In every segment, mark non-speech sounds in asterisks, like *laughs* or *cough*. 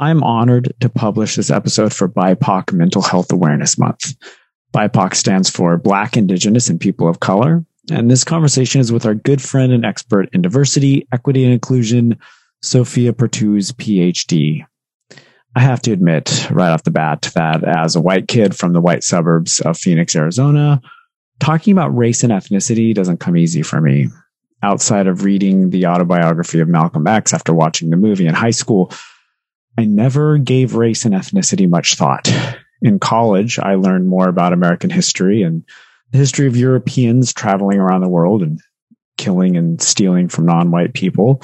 I'm honored to publish this episode for BIPOC Mental Health Awareness Month. BIPOC stands for Black, Indigenous, and People of Color. And this conversation is with our good friend and expert in diversity, equity, and inclusion, Sofia Pertuz, PhD. I have to admit right off the bat that as a white kid from the white suburbs of Phoenix, Arizona, talking about race and ethnicity doesn't come easy for me. Outside of reading the autobiography of Malcolm X after watching the movie in high school, I never gave race and ethnicity much thought. In college, I learned more about American history and the history of Europeans traveling around the world and killing and stealing from non white people.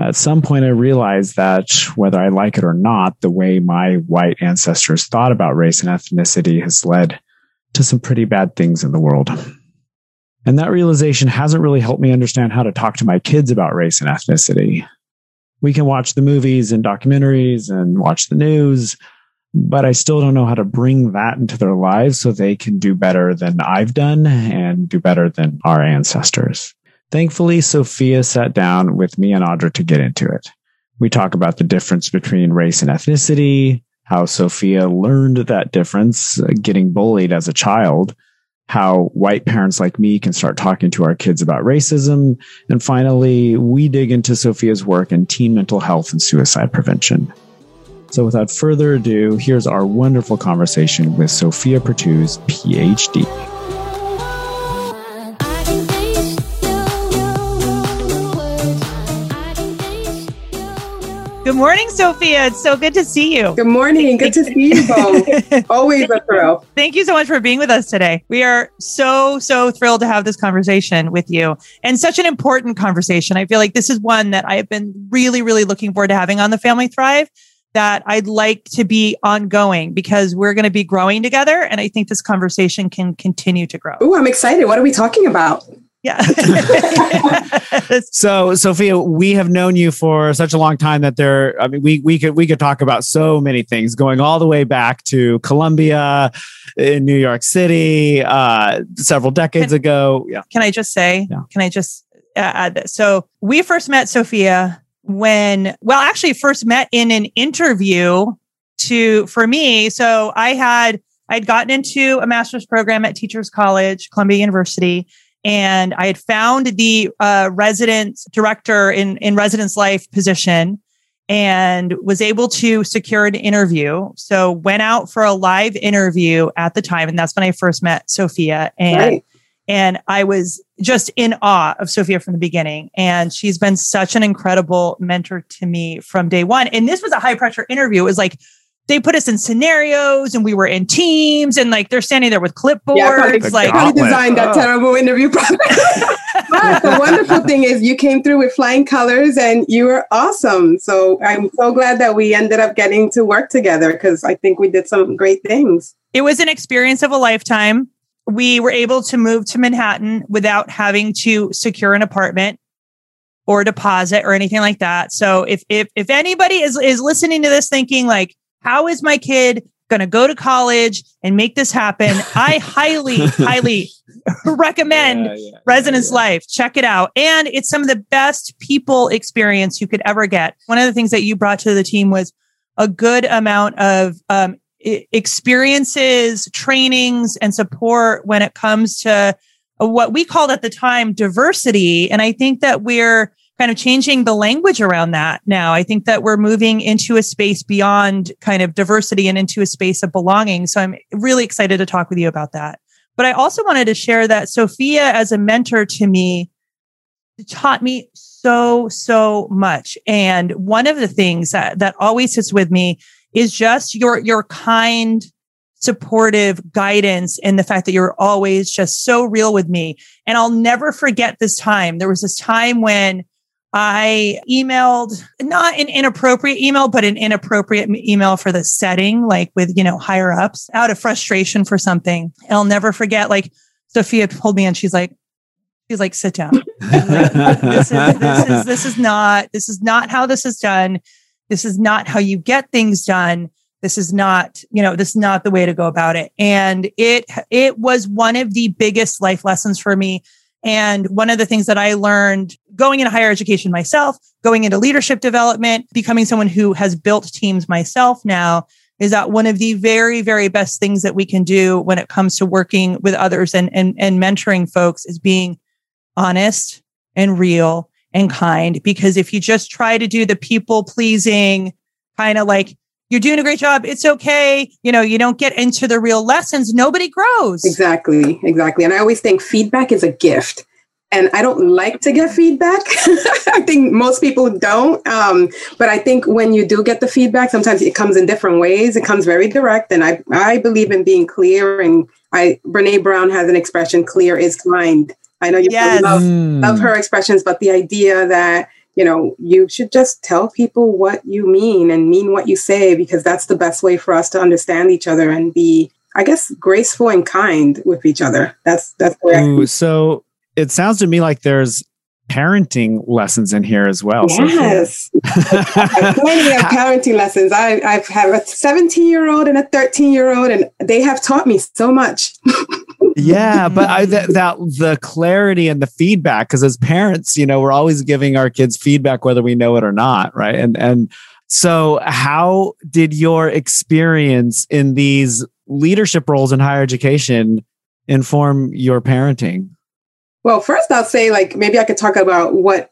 At some point, I realized that whether I like it or not, the way my white ancestors thought about race and ethnicity has led to some pretty bad things in the world. And that realization hasn't really helped me understand how to talk to my kids about race and ethnicity we can watch the movies and documentaries and watch the news, but I still don't know how to bring that into their lives so they can do better than I've done and do better than our ancestors. Thankfully, Sofia sat down with me and Audra to get into it. We talk about the difference between race and ethnicity, how Sofia learned that difference uh, getting bullied as a child, how white parents like me can start talking to our kids about racism. And finally, we dig into Sofia's work in teen mental health and suicide prevention. So without further ado, here's our wonderful conversation with Sofia Pertuz, PhD. Good morning, Sofia. It's so good to see you. Good morning. Good to see you both. *laughs* Always a thrill. Thank you so much for being with us today. We are so, so thrilled to have this conversation with you and such an important conversation. I feel like this is one that I have been really, really looking forward to having on the Family Thrive that I'd like to be ongoing because we're going to be growing together. And I think this conversation can continue to grow. Oh, I'm excited. What are we talking about? Yeah. *laughs* *laughs* so, Sofia, we have known you for such a long time that there. I mean, we we could we could talk about so many things, going all the way back to Columbia, in New York City, uh, several decades can, ago. Yeah. Can I just say? Yeah. Can I just add this? So, we first met Sofia when, well, actually, first met in an interview to for me. So, I had I'd gotten into a master's program at Teachers College, Columbia University and I had found the uh, resident director in in residence life position and was able to secure an interview. So went out for a live interview at the time, and that's when I first met Sofia. And right. and I was just in awe of Sofia from the beginning. And she's been such an incredible mentor to me from day one. And this was a high pressure interview. It was like they put us in scenarios and we were in teams and like they're standing there with clipboards. Yeah, like how designed that oh. terrible interview process. *laughs* but the wonderful thing is you came through with flying colors and you were awesome. So I'm so glad that we ended up getting to work together because I think we did some great things. It was an experience of a lifetime. We were able to move to Manhattan without having to secure an apartment or deposit or anything like that. So if if if anybody is is listening to this thinking like how is my kid going to go to college and make this happen? *laughs* I highly, highly recommend yeah, yeah, Residence yeah, Life. Check it out. And it's some of the best people experience you could ever get. One of the things that you brought to the team was a good amount of um, experiences, trainings, and support when it comes to what we called at the time diversity. And I think that we're kind of changing the language around that now. I think that we're moving into a space beyond kind of diversity and into a space of belonging. So I'm really excited to talk with you about that. But I also wanted to share that Sofia, as a mentor to me, taught me so, so much. And one of the things that, that always sits with me is just your, your kind, supportive guidance and the fact that you're always just so real with me. And I'll never forget this time. There was this time when I emailed not an inappropriate email, but an inappropriate email for the setting, like with, you know, higher ups out of frustration for something. I'll never forget, like Sofia pulled me in. She's like, she's like, sit down. This, is, this is, this is not, this is not how this is done. This is not how you get things done. This is not, you know, this is not the way to go about it. And it, it was one of the biggest life lessons for me And one of the things that I learned going into higher education myself, going into leadership development, becoming someone who has built teams myself now is that one of the very, very best things that we can do when it comes to working with others and, and, and mentoring folks is being honest and real and kind. Because if you just try to do the people pleasing kind of like, you're doing a great job. It's okay. You know, you don't get into the real lessons. Nobody grows. Exactly. Exactly. And I always think feedback is a gift. And I don't like to get feedback. *laughs* I think most people don't. Um, but I think when you do get the feedback, sometimes it comes in different ways. It comes very direct. And I, I believe in being clear. And I, Brene Brown has an expression, clear is kind. I know you yes. love, love her expressions, but the idea that you know, you should just tell people what you mean and mean what you say because that's the best way for us to understand each other and be, I guess, graceful and kind with each other. That's that's where. Ooh, so it sounds to me like there's parenting lessons in here as well. Yes, *laughs* plenty of *laughs* parenting lessons. I I have a 17 year old and a 13 year old, and they have taught me so much. *laughs* yeah, but I, that, that the clarity and the feedback, because as parents, you know, we're always giving our kids feedback whether we know it or not, right? And and so, how did your experience in these leadership roles in higher education inform your parenting? Well, first I'll say like maybe I could talk about what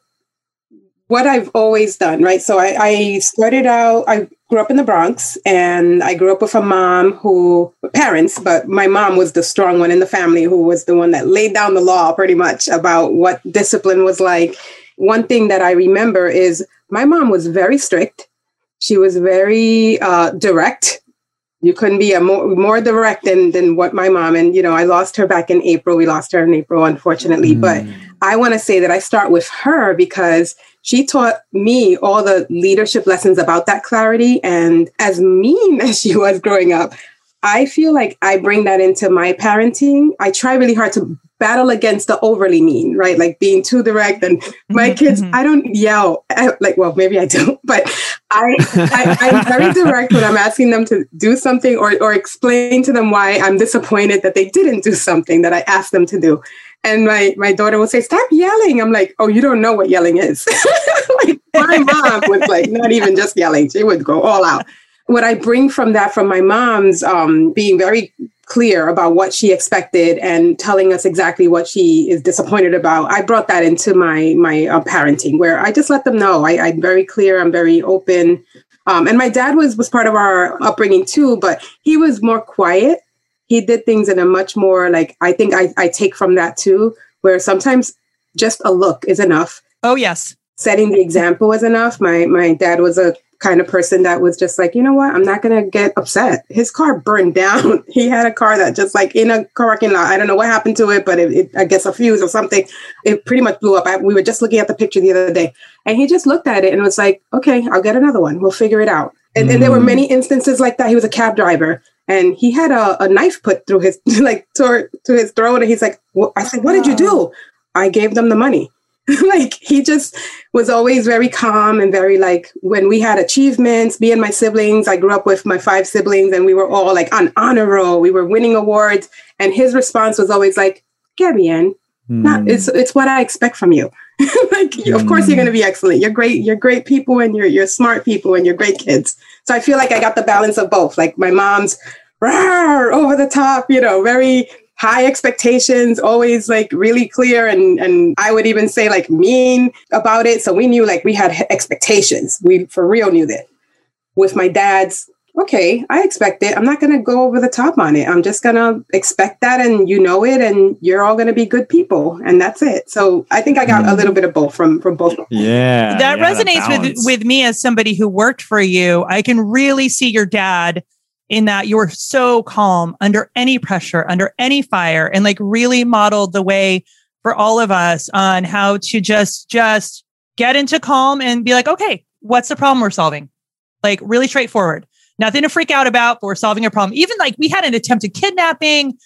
what I've always done, right? So I, I, started out, I grew up in the Bronx and I grew up with a mom who, parents, but my mom was the strong one in the family who was the one that laid down the law pretty much about what discipline was like. One thing that I remember is my mom was very strict. She was very uh, direct you couldn't be a more, more direct than, than what my mom and you know i lost her back in april we lost her in april unfortunately mm. but i want to say that i start with her because she taught me all the leadership lessons about that clarity and as mean *laughs* as she was growing up i feel like i bring that into my parenting i try really hard to battle against the overly mean, right? Like being too direct. And my mm-hmm, kids, mm-hmm. I don't yell. I, like, well, maybe I do, *laughs* but I, I, I'm very direct when I'm asking them to do something or, or explain to them why I'm disappointed that they didn't do something that I asked them to do. And my, my daughter will say, stop yelling. I'm like, oh, you don't know what yelling is. *laughs* like my mom was like, not even just yelling. She would go all out what I bring from that from my mom's um, being very clear about what she expected and telling us exactly what she is disappointed about. I brought that into my my uh, parenting, where I just let them know I, am very clear, I'm very open. Um, and my dad was was part of our upbringing too, but he was more quiet. He did things in a much more like I think I, I take from that too, where sometimes just a look is enough. Oh yes, setting the example is enough. My my dad was a kind of person that was just like, you know what, I'm not gonna get upset. His car burned down. *laughs* he had a car that just like in a parking lot. I don't know what happened to it, but it, it, I guess a fuse or something. It pretty much blew up. I, we were just looking at the picture the other day, and he just looked at it and was like, okay, I'll get another one. We'll figure it out. And, mm. and there were many instances like that. He was a cab driver, and he had a, a knife put through his *laughs* like to, to his throat, and he's like, well, I said, what did you do? I gave them the money. *laughs* like he just was always very calm and very like when we had achievements me and my siblings i grew up with my five siblings and we were all like on honor roll. We were winning awards and his response was always like me mm. not it's it's what i expect from you. *laughs* Like mm. of course you're going to be excellent. You're great you're great people and you're you're smart people and you're great kids. So i feel like i got the balance of both. Like my mom's over the top you know very high expectations, always like really clear and and I would even say like mean about it. So we knew like we had expectations. We for real knew that. With my dad's, okay, I expect it. I'm not going to go over the top on it. I'm just going to expect that and you know it and you're all going to be good people and that's it. So I think I got a mm-hmm. little bit of both from from both. Yeah. That yeah, resonates that with with me as somebody who worked for you. I can really see your dad in that you were so calm under any pressure, under any fire, and like really modeled the way for all of us on how to just, just get into calm and be like, okay, what's the problem we're solving? Like really straightforward. Nothing to freak out about, but we're solving a problem. Even like we had an attempted kidnapping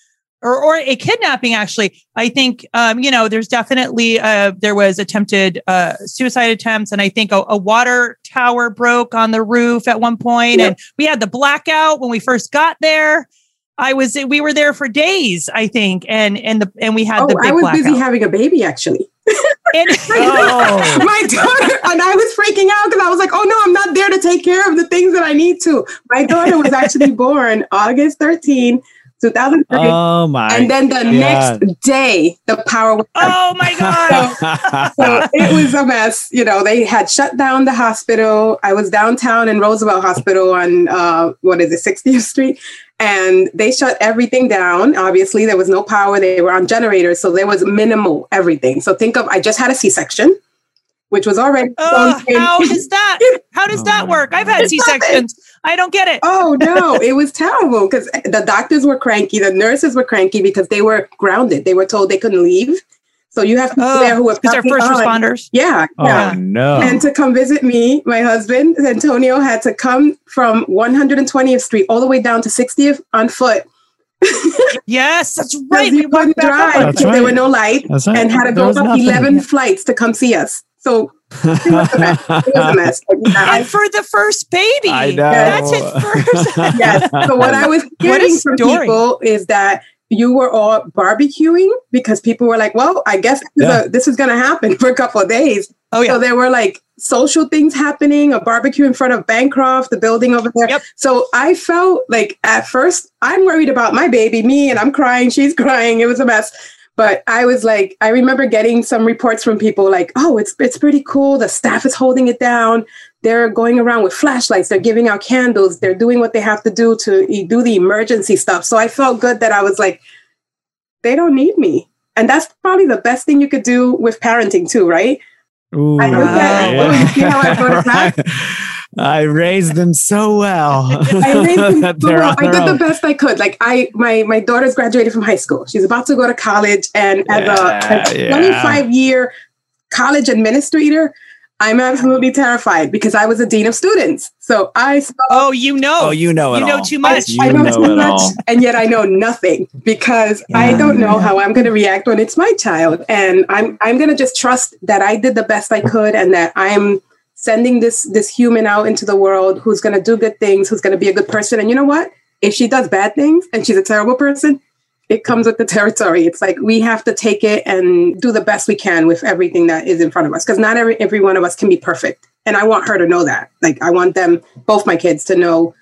or, or a kidnapping actually i think um, you know there's definitely uh, there was attempted uh, suicide attempts and i think a, a, water tower broke on the roof at one point, yep. and we had the blackout when we first got there I was we were there for days, I think, and and the and we had oh, the big I was blackout. busy having a baby actually. And- *laughs* *laughs* Oh. *laughs* my daughter and I was freaking out because I was like, "Oh no, I'm not there to take care of the things that I need to." My daughter was actually born August 13, 2003, Oh my! and then the God. next day the power went out. oh my god! *laughs* so it was a mess. You know, they had shut down the hospital. I was downtown in Roosevelt Hospital on uh, what is it, 60th Street, and they shut everything down. Obviously, there was no power. They were on generators, so there was minimal everything. So think of I just had a C-section, which was already Ugh, how does that? How does Oh that my work? I've had C sections. I don't get it. Oh no, *laughs* it was terrible because the doctors were cranky, the nurses were cranky because they were grounded. They were told they couldn't leave. So you have people Oh, there who were they're passing first on. responders. Yeah, oh yeah. no! And to come visit me, my husband Antonio had to come from 120th Street all the way down to 60th on foot *laughs* Yes, that's right. he We couldn't drive up. That's because there were no lights right. and had to go up 11 flights to come see us. So it was a mess. It was a mess. But, And for the first baby. I know. That's it first. *laughs* yes. So what I was hearing from people is that you were all barbecuing because people were like, "Well, I guess this, Yeah. is, this is going to happen for a couple of days." Oh yeah. So there were like social things happening, a barbecue in front of Bancroft, the building over there. Yep. So I felt like at first I'm worried about my baby, me, and I'm crying, she's crying. It was a mess. But I was like, I remember getting some reports from people like, oh, it's it's pretty cool. The staff is holding it down. They're going around with flashlights. They're giving out candles. They're doing what they have to do to do the emergency stuff. So I felt good that I was like, they don't need me. And that's probably the best thing you could do with parenting too, right? Ooh, I oh, you see how I brought it back? I raised them so well. *laughs* I, raised them *laughs* so well. I did the best I could. Like I, my my daughter's graduated from high school. She's about to go to college, and as a, a Yeah, 25 year college administrator, I'm absolutely terrified because I was a dean of students. So I saw Oh, you know. Oh, you know it You know all. too much. You I know, know too it much, all. and yet I know nothing because I don't know how I'm going to react when it's my child, and I'm I'm going to just trust that I did the best I could, and that I'm sending this this human out into the world who's going to do good things, who's going to be a good person, and you know what? If she does bad things and she's a terrible person, it comes with the territory. It's like we have to take it and do the best we can with everything that is in front of us because not every every one of us can be perfect. And I want her to know that. Like I want them, both my kids, to know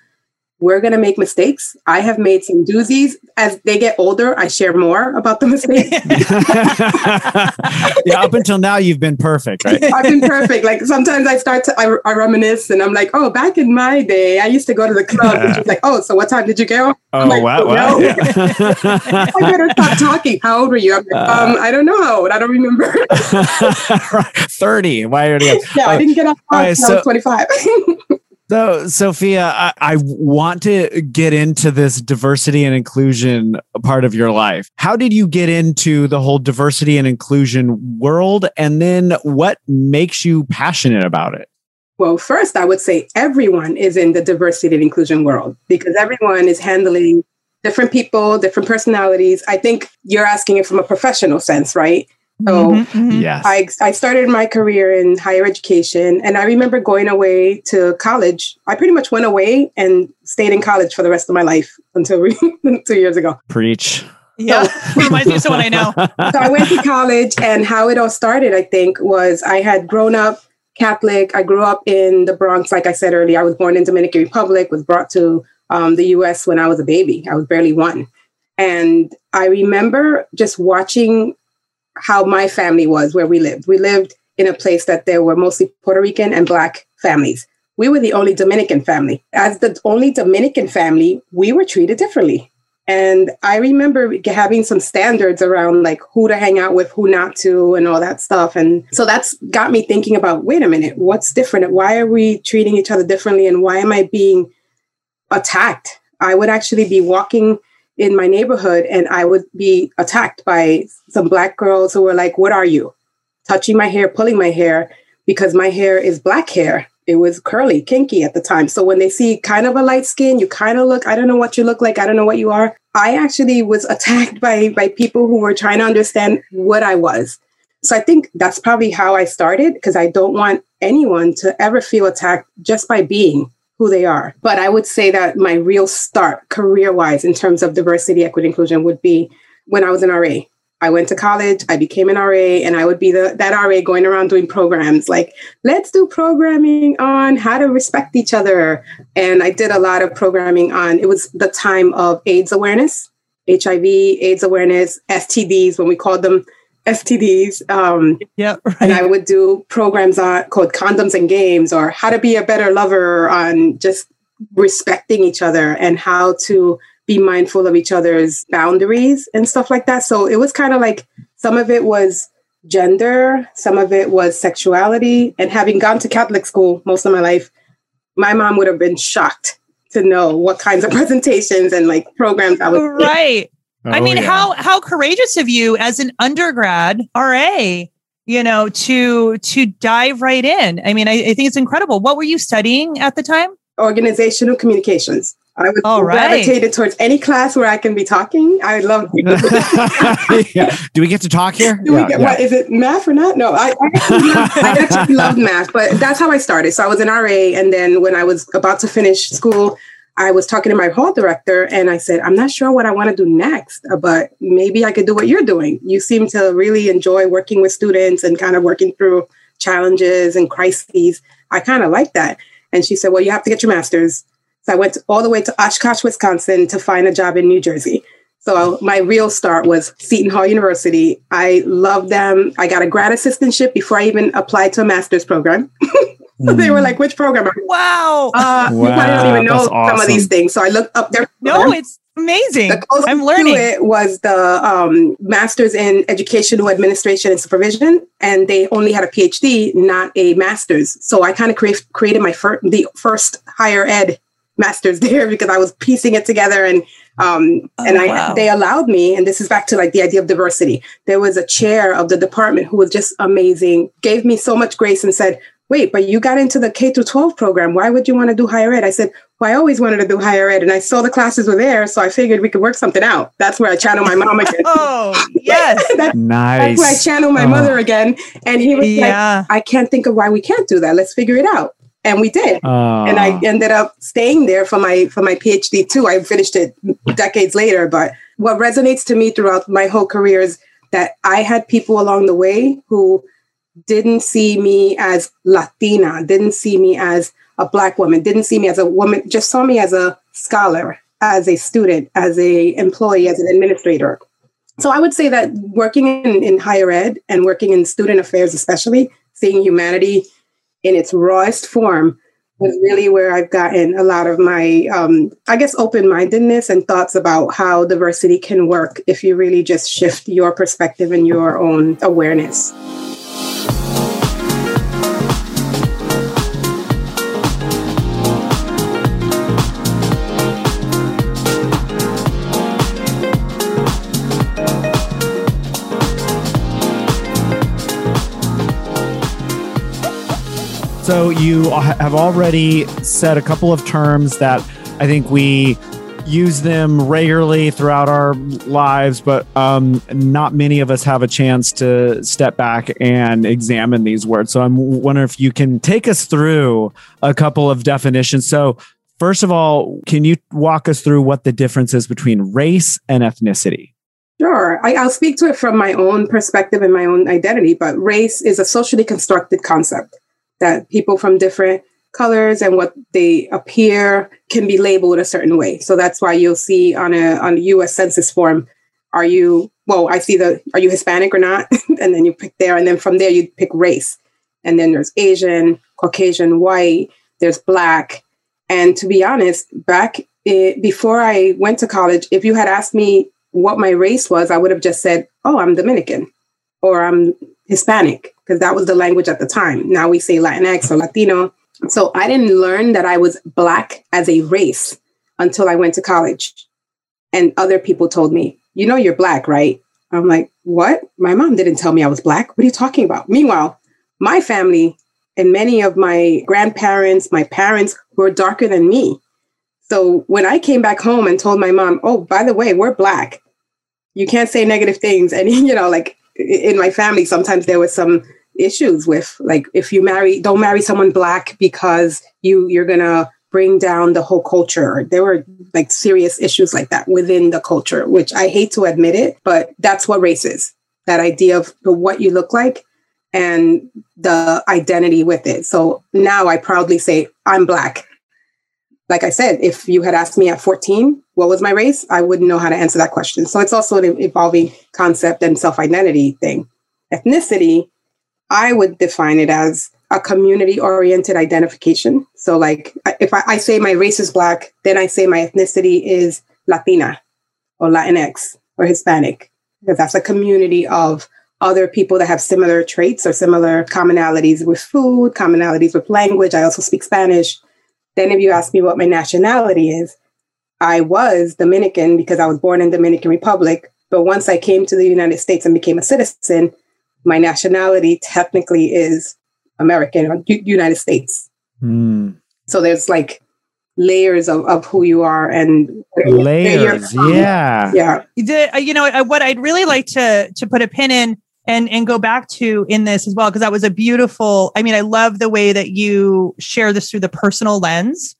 we're going to make mistakes. I have made some doozies. As they get older, I share more about the mistakes. *laughs* *laughs* yeah, up until now, you've been perfect, right? I've been perfect. Like sometimes I start to, I, I reminisce and I'm like, oh, back in my day, I used to go to the club. And she's like, oh, so what time did you go? Oh, I'm like, wow. "Oh, wow. no." Yeah. *laughs* I better stop talking. How old were you? I'm like, um, I don't know how old. I don't remember. 30. Why are you? yeah, I didn't get off All right, until I was 25. So, Sofia, I, I want to get into this diversity and inclusion part of your life. How did you get into the whole diversity and inclusion world? And then what makes you passionate about it? Well, first, I would say everyone is in the diversity and inclusion world because everyone is handling different people, different personalities. I think you're asking it from a professional sense, right? So Mhm, mhm. Yes. I, I started my career in higher education, and I remember going away to college. I pretty much went away and stayed in college for the rest of my life until we, *laughs* two years ago. Preach. Yeah. Reminds me of someone I know. *laughs* so I went to college, and how it all started, I think, was I had grown up Catholic. I grew up in the Bronx, like I said earlier. I was born in Dominican Republic, was brought to um, the U.S. when I was a baby. I was barely one, and I remember just watching how my family was where we lived. We lived in a place that there were mostly Puerto Rican and Black families. We were the only Dominican family. As the only Dominican family, we were treated differently. And I remember having some standards around like who to hang out with, who not to, and all that stuff. And so that's got me thinking about wait a minute, what's different? Why are we treating each other differently? And why am I being attacked? I would actually be walking in my neighborhood and I would be attacked by some black girls who were like, What are you? Touching my hair, pulling my hair because my hair is black hair. It was curly, kinky at the time. So when they see kind of a light skin, you kind of look, I don't know what you look like, I don't know what you are. I actually was *laughs* attacked by by people who were trying to understand what I was. So I think that's probably how I started because I don't want anyone to ever feel attacked just by being who they are. But I would say that my real start career wise in terms of diversity, equity, inclusion would be when I was an RA. I went to college, I became an RA, and I would be the that RA going around doing programs like, let's do programming on how to respect each other. And I did a lot of programming on it was the time of AIDS awareness, HIV, AIDS awareness, STDs when we called them STDs. Um, yeah, right. *laughs* And I would do programs on called condoms and games or how to be a better lover on just respecting each other and how to be mindful of each other's boundaries and stuff like that. So it was kind of like some of it was gender, some of it was sexuality. And having gone to Catholic school most of my life, my mom would have been shocked to know what kinds of *laughs* presentations and like programs I was right. Oh, I mean, yeah. how how courageous of you as an undergrad RA, you know, to to dive right in. I mean, I, I think it's incredible. What were you studying at the time? Organizational communications. I was All right. gravitated towards any class where I can be talking. I love. *laughs* yeah. Do we get to talk here? Do yeah, we get, yeah. what, is it math or not? No, I, I, actually love, I actually love math, but that's how I started. So I was an RA, and then when I was about to finish school, I was talking to my hall director, and I said, "I'm not sure what I want to do next, uh, but maybe I could do what you're doing. You seem to really enjoy working with students and kind of working through challenges and crises. I kind of like that." And she said, "Well, you have to get your master's." So I went all the way to Oshkosh, Wisconsin to find a job in New Jersey. So my real start was Seton Hall University. I loved them. I got a grad assistantship before I even applied to a master's program. *laughs* so *laughs* they were like, which program? Wow. Uh, wow. I don't even know awesome. some of these things. So I looked up their No, it's amazing. I'm learning. it was the um, master's in educational administration and supervision, and they only had a PhD, not a master's. So I kind of cre- created my first, the first higher ed master's *laughs* there because I was piecing it together and um, oh, and I wow. they allowed me, and this is back to like the idea of diversity. There was a chair of the department who was just amazing, gave me so much grace and said, Wait, but you got into the K through 12 program. Why would you want to do higher ed? I said, Well, I always wanted to do higher ed. And I saw the classes were there. So I figured we could work something out. That's where I channel my mom again. *laughs* oh, yes. *laughs* that's, nice. That's where I channel my oh. mother again. And he was yeah. like, I can't think of why we can't do that. Let's figure it out and we did uh, and i ended up staying there for my for my phd too i finished it decades later but what resonates to me throughout my whole career is that i had people along the way who didn't see me as latina didn't see me as a black woman didn't see me as a woman just saw me as a scholar as a student as a employee as an administrator so i would say that working in, in higher ed and working in student affairs especially seeing humanity in its rawest form was really where I've gotten a lot of my, um, I guess, open mindedness and thoughts about how diversity can work if you really just shift your perspective and your own awareness. So you have already said a couple of terms that I think we use them regularly throughout our lives, but um, not many of us have a chance to step back and examine these words. So I'm wondering if you can take us through a couple of definitions. So first of all, can you walk us through what the difference is between race and ethnicity? Sure. I, will speak to it from my own perspective and my own identity, but race is a socially constructed concept that people from different colors and what they appear can be labeled a certain way. So that's why you'll see on a on a US census form, are you well, I see the are you Hispanic or not? *laughs* and then you pick there and then from there you pick race. And then there's Asian, Caucasian, white, there's black. And to be honest, back it, before I went to college, if you had asked me what my race was, I would have just said, "Oh, I'm Dominican." Or I'm Hispanic because that was the language at the time. Now we say Latinx or Latino. So I didn't learn that I was Black as a race until I went to college. And other people told me, you know, you're Black, right? I'm like, what? My mom didn't tell me I was Black. What are you talking about? Meanwhile, my family and many of my grandparents, my parents were darker than me. So when I came back home and told my mom, oh, by the way, we're Black, you can't say negative things. And, *laughs* you know, like in my family, sometimes there was some issues with like if you marry don't marry someone black because you you're gonna bring down the whole culture. There were like serious issues like that within the culture, which I hate to admit it, but that's what race is. That idea of what you look like and the identity with it. So now I proudly say I'm black. Like I said, if you had asked me at 14 what was my race, I wouldn't know how to answer that question. So it's also an evolving concept and self identity thing. Ethnicity, I would define it as a community oriented identification. So, like, if I, I, say my race is Black, then I say my ethnicity is Latina or Latinx or Hispanic, because that's a community of other people that have similar traits or similar commonalities with food, commonalities with language. I also speak Spanish. Then, if you ask me what my nationality is, I was Dominican because I was born in Dominican Republic. But once I came to the United States and became a citizen, my nationality technically is American or U- United States. Mm. So there's like layers of, of who you are and layers. Yeah. Yeah. The, uh, you know, what I'd really like to, to put a pin in and, and go back to in this as well, because that was a beautiful, I mean, I love the way that you share this through the personal lens.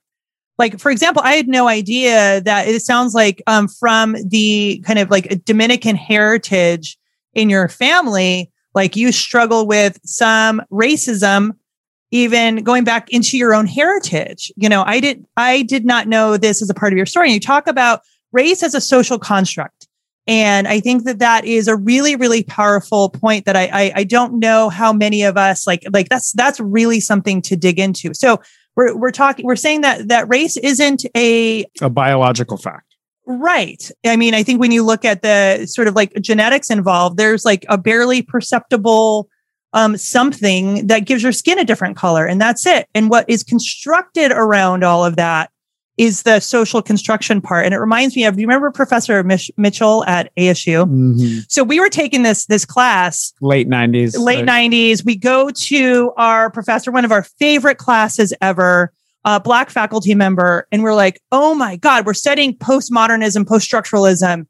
Like, for example, I had no idea that it sounds like um, from the kind of like Dominican heritage in your family, like you struggle with some racism even going back into your own heritage. You know i did i did not know this as a part of your story. And you talk about race as a social construct and i think that that is a really really powerful point that I, I i, don't know how many of us like like that's that's really something to dig into so we're we're talking we're saying that that race isn't a a biological fact Right. I mean, I think when you look at the sort of like genetics involved, there's like a barely perceptible um, something that gives your skin a different color, and that's it. And what is constructed around all of that is the social construction part. And it reminds me of, do you remember Professor Mich- Mitchell at ASU? Mm-hmm. So we were taking this, this class. Late 90s. Late 90s. We go to our professor, one of our favorite classes ever uh, black faculty member, and we're like, oh my God, we're studying postmodernism, post-structuralism.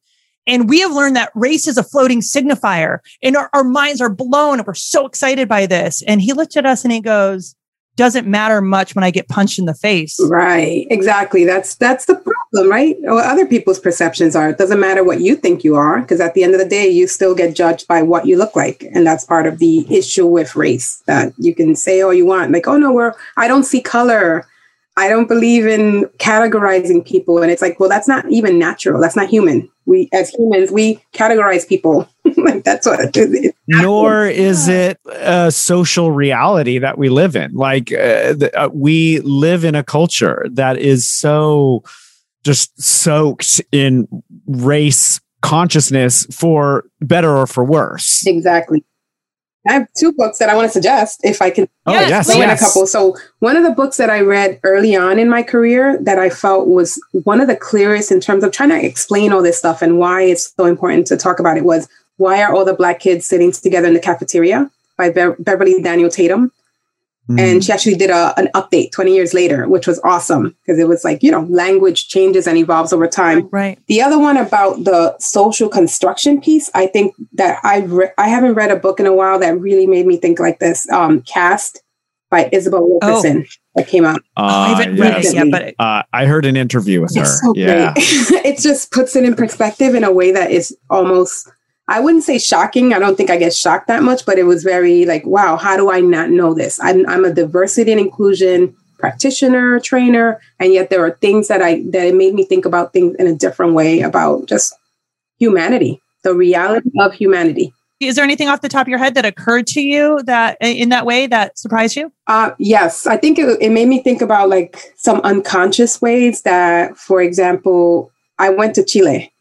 And we have learned that race is a floating signifier and our, our minds are blown and we're so excited by this. And he looked at us and he goes, doesn't matter much when I get punched in the face. Right. Exactly. That's that's the problem, right? What other people's perceptions are. It doesn't matter what you think you are, because at the end of the day, you still get judged by what you look like. And that's part of the issue with race. That you can say all you want, like, oh no, we're I don't see color. I don't believe in categorizing people. And it's like, well, that's not even natural. That's not human. We, as humans, we categorize people. *laughs* like that's what it is. Nor is it a social reality that we live in. Like uh, the, uh, we live in a culture that is so just soaked in race consciousness for better or for worse. Exactly. I have two books that I want to suggest if I can. Oh yes, yes, yes. a couple. So one of the books that I read early on in my career that I felt was one of the clearest in terms of trying to explain all this stuff and why it's so important to talk about it was why are all the black kids sitting together in the cafeteria by Be- Beverly Daniel Tatum. Mm. And she actually did a, an update 20 years later, which was awesome because it was like, you know, language changes and evolves over time. Right. The other one about the social construction piece, I think that I re- I haven't read a book in a while that really made me think like this. Um, Caste by Isabel Wilkerson oh. that came out. Uh, I haven't read it yet, but uh, I heard an interview with it's her. So yeah. *laughs* it just puts it in perspective in a way that is almost I wouldn't say shocking. I don't think I get shocked that much, but it was very like, wow, how do I not know this? I'm, I'm a diversity and inclusion practitioner, trainer, and yet there are things that I that it made me think about things in a different way about just humanity, the reality of humanity. Is there anything off the top of your head that occurred to you that in that way that surprised you? Uh, yes, I think it, it made me think about like some unconscious ways that, for example, I went to Chile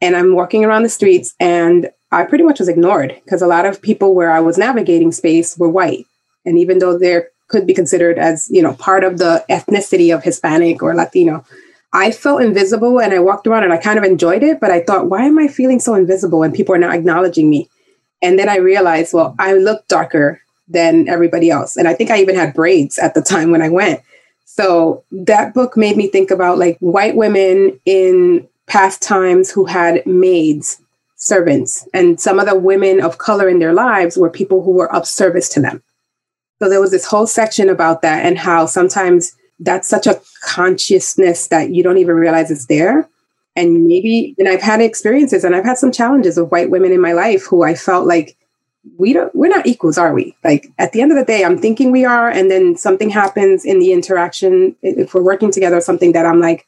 and I'm walking around the streets and I pretty much was ignored because a lot of people where I was navigating space were white. And even though they could be considered as, you know, part of the ethnicity of Hispanic or Latino, I felt invisible and I walked around and I kind of enjoyed it, but I thought, why am I feeling so invisible and people are not acknowledging me? And then I realized, well, I look darker than everybody else. And I think I even had braids at the time when I went. So that book made me think about like white women in past times who had maids, servants, and some of the women of color in their lives were people who were of service to them. So there was this whole section about that and how sometimes that's such a consciousness that you don't even realize it's there. And maybe, and I've had experiences and I've had some challenges of white women in my life who I felt like we don't, we're not equals, are we? Like at the end of the day, I'm thinking we are. And then something happens in the interaction. If we're working together, something that I'm like,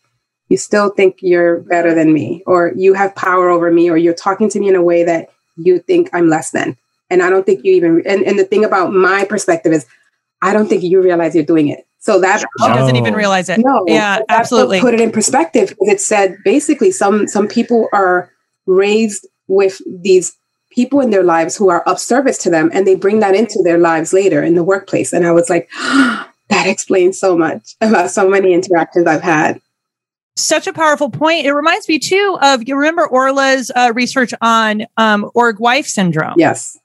you still think you're better than me, or you have power over me, or you're talking to me in a way that you think I'm less than. And I don't think you even, and, and the thing about my perspective is, I don't think you realize you're doing it. So that she doesn't even realize it. No, yeah, absolutely. Put it in perspective because it said basically some some people are raised with these people in their lives who are of service to them, and they bring that into their lives later in the workplace. And I was like, *gasps* that explains so much about so many interactions I've had. Such a powerful point. It reminds me too of you remember Orla's uh, research on um, org wife syndrome. Yes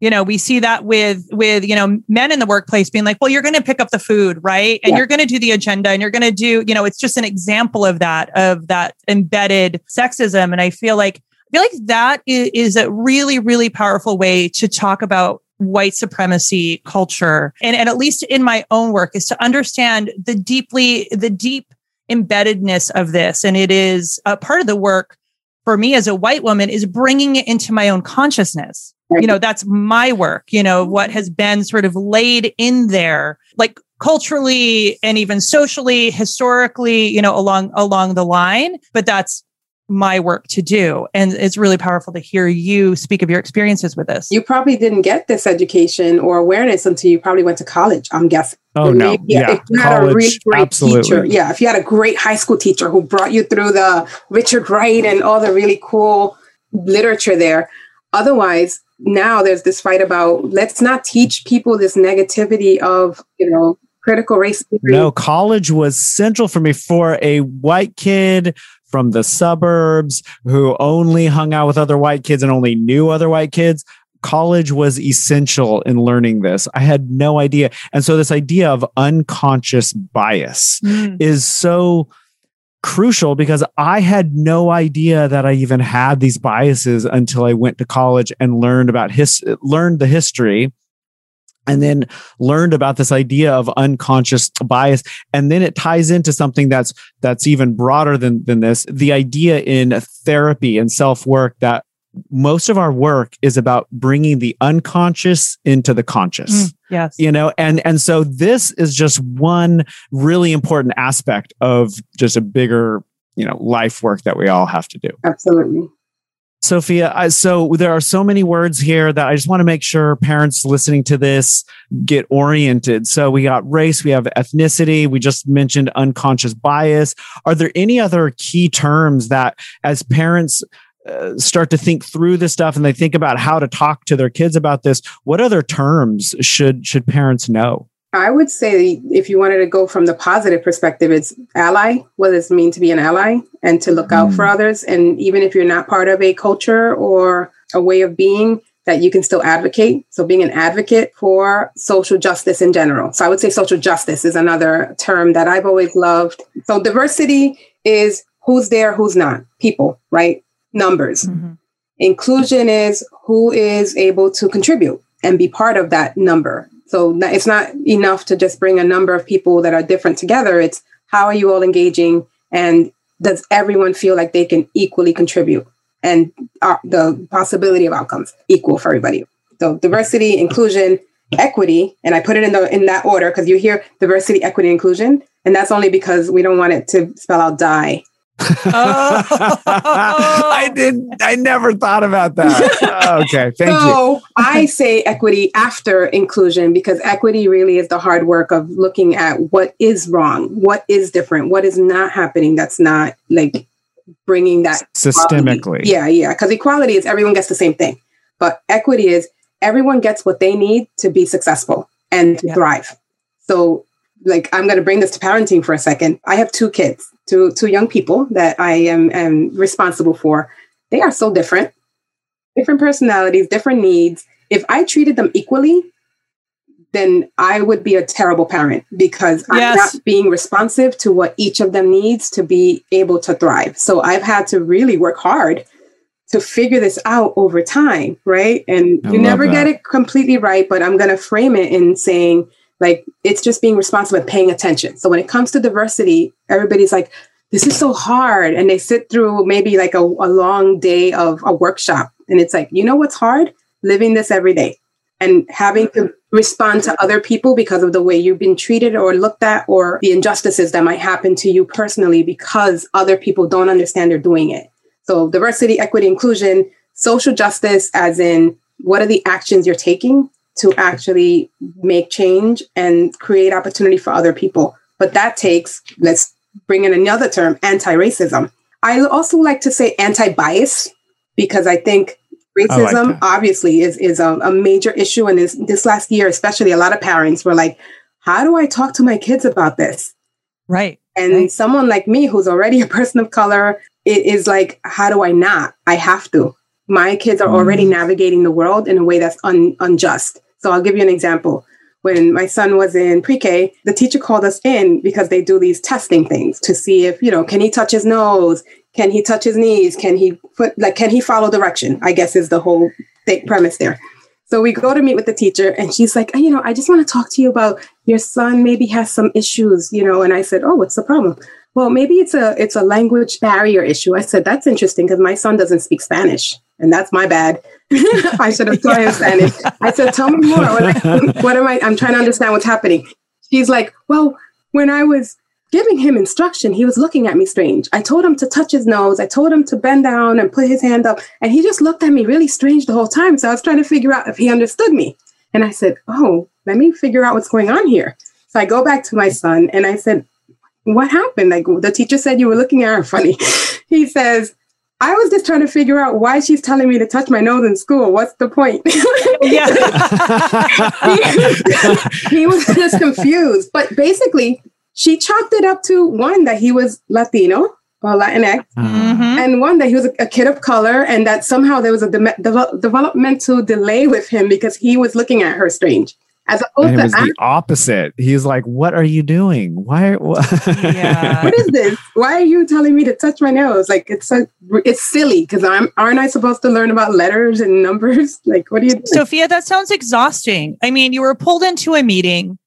you know we see that with with you know men in the workplace being like well you're going to pick up the food right and yeah. you're going to do the agenda and you're going to do you know it's just an example of that of that embedded sexism and i feel like i feel like that is, is a really really powerful way to talk about white supremacy culture and, and at least in my own work is to understand the deeply the deep embeddedness of this. And it is a part of the work for me as a white woman is bringing it into my own consciousness. You know that's my work you know what has been sort of laid in there like culturally and even socially historically you know along along the line. But that's my work to do. And it's really powerful to hear you speak of your experiences with this. You probably didn't get this education or awareness until you probably went to college i'm guessing. Oh no. Yeah, if you had a really great absolutely. teacher yeah if you had a great high school teacher who brought you through the richard wright and all the really cool literature there. Otherwise now there's this fight about let's not teach people this negativity of you know critical race theory. no college was central for me for a white kid from the suburbs who only hung out with other white kids and only knew other white kids college was essential in learning this. I had no idea. And so this idea of unconscious bias mm. is so crucial because I had no idea that I even had these biases until I went to college and learned about his learned the history and then learned about this idea of unconscious bias and then it ties into something that's that's even broader than than this the idea in therapy and self-work that most of our work is about bringing the unconscious into the conscious. Mm, yes. You know, and and so this is just one really important aspect of just a bigger, you know, life work that we all have to do. Absolutely. Sofia, I, so there are so many words here that I just want to make sure parents listening to this get oriented. So we got race, we have ethnicity, we just mentioned unconscious bias. Are there any other key terms that as parents uh, start to think through this stuff and they think about how to talk to their kids about this what other terms should should parents know i would say if you wanted to go from the positive perspective it's ally what does it mean to be an ally and to look out mm. for others and even if you're not part of a culture or a way of being that you can still advocate so being an advocate for social justice in general so i would say social justice is another term that i've always loved so diversity is who's there who's not people right numbers. Mm-hmm. Inclusion is who is able to contribute and be part of that number. So it's not enough to just bring a number of people that are different together. It's how are you all engaging and does everyone feel like they can equally contribute and uh, the possibility of outcomes equal for everybody. So diversity, inclusion, equity, and I put it in the in that order because you hear diversity, equity, inclusion, and that's only because we don't want it to spell out die oh. I didn't. I never thought about that. *laughs* okay, thank so you. I say equity after inclusion because equity really is the hard work of looking at what is wrong, what is different, what is not happening. That's not like bringing that systemically. Equality. Yeah, yeah. Because equality is everyone gets the same thing, but equity is everyone gets what they need to be successful and to yeah. thrive. So like I'm going to bring this to parenting for a second. I have two kids, two two young people that I am, am responsible for. They are so different, different personalities, different needs. If I treated them equally, then I would be a terrible parent because yes. I'm not being responsive to what each of them needs to be able to thrive. So I've had to really work hard to figure this out over time, right? And I you never that. get it completely right, but I'm going to frame it in saying Like it's just being responsible and paying attention. So when it comes to diversity, everybody's like, this is so hard. And they sit through maybe like a, a long day of a workshop. And it's like, you know what's hard? Living this every day and having to respond to other people because of the way you've been treated or looked at or the injustices that might happen to you personally because other people don't understand they're doing it. So diversity, equity, inclusion, social justice, as in what are the actions you're taking to actually make change and create opportunity for other people. But that takes, let's bring in another term, anti-racism. I also like to say anti-bias because I think racism like obviously is, is a, a major issue. And this, this last year, especially a lot of parents were like, how do I talk to my kids about this? Right. And right. someone like me, who's already a *laughs* person of color, it is like, how do I not? I have to. My kids are already mm. navigating the world in a way that's un, unjust. So I'll give you an example. When my son was in pre-K, the teacher called us in because they do these testing things to see if, you know, can he touch his nose? Can he touch his knees? Can he put like can he follow direction? I guess is the whole thing, premise there. So we go to meet with the teacher and she's like, you know, I just want to talk to you about your son maybe has some issues, you know, and I said, "Oh, what's the problem?" Well, maybe it's a it's a language barrier issue. I said, "That's interesting because my son doesn't speak Spanish." And that's my bad. I should have taught him Spanish. I said, "Tell me more. What am I I'm trying to understand what's happening." She's like, "Well, when I was giving him instruction, he was looking at me strange. I told him to touch his nose. I told him to bend down and put his hand up. And he just looked at me really strange the whole time. So I was trying to figure out if he understood me. And I said, Oh, let me figure out what's going on here. So I go back to my son and I said, What happened? Like the teacher said you were looking at her funny. *laughs* he says, I was just trying to figure out why she's telling me to touch my nose in school. What's the point? *laughs* yeah. he, *laughs* he was just confused. But basically, she chalked it up to one that he was Latino or Latinx, mm-hmm. and one that he was a, a, kid of color, and that somehow there was a de- de- developmental delay with him because he was looking at her strange. As opposed and it was to the opposite. He's like, "What are you doing? Why? What? Yeah. *laughs* what is this? Why are you telling me to touch my nose? Like it's so, it's silly because I'm aren't I supposed to learn about letters and numbers? *laughs* Like, what are you doing? Sofia? That sounds exhausting. I mean, you were pulled into a meeting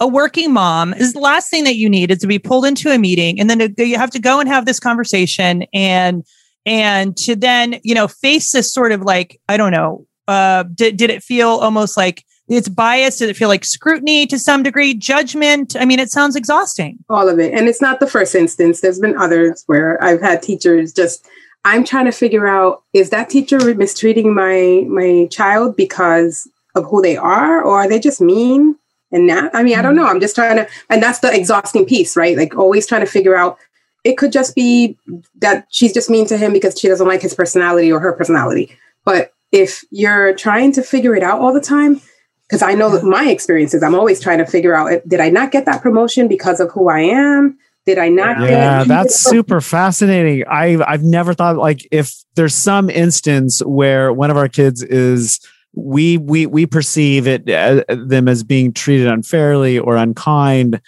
a working mom is the last thing that you need is to be pulled into a meeting and then to, you have to go and have this conversation and and to then you know face this sort of like i don't know uh did, did it feel almost like it's biased. Did it feel like scrutiny to some degree? Judgment? I mean it sounds exhausting. All of it. And it's not the first instance. There's been others where i've had teachers just i'm trying to figure out is that teacher mistreating my my child because of who they are? Or are they just mean? And that i mean i don't mm-hmm. know. I'm just trying to and that's the exhausting piece right? Like always trying to figure out it could just be that she's just mean to him because she doesn't like his personality or her personality. But if you're trying to figure it out all the time because i know that my experiences i'm always trying to figure out did i not get that promotion because of who i am did I not? Yeah, that's super fascinating. I've I've never thought like if there's some instance where one of our kids is we we we perceive it uh, them as being treated unfairly or unkind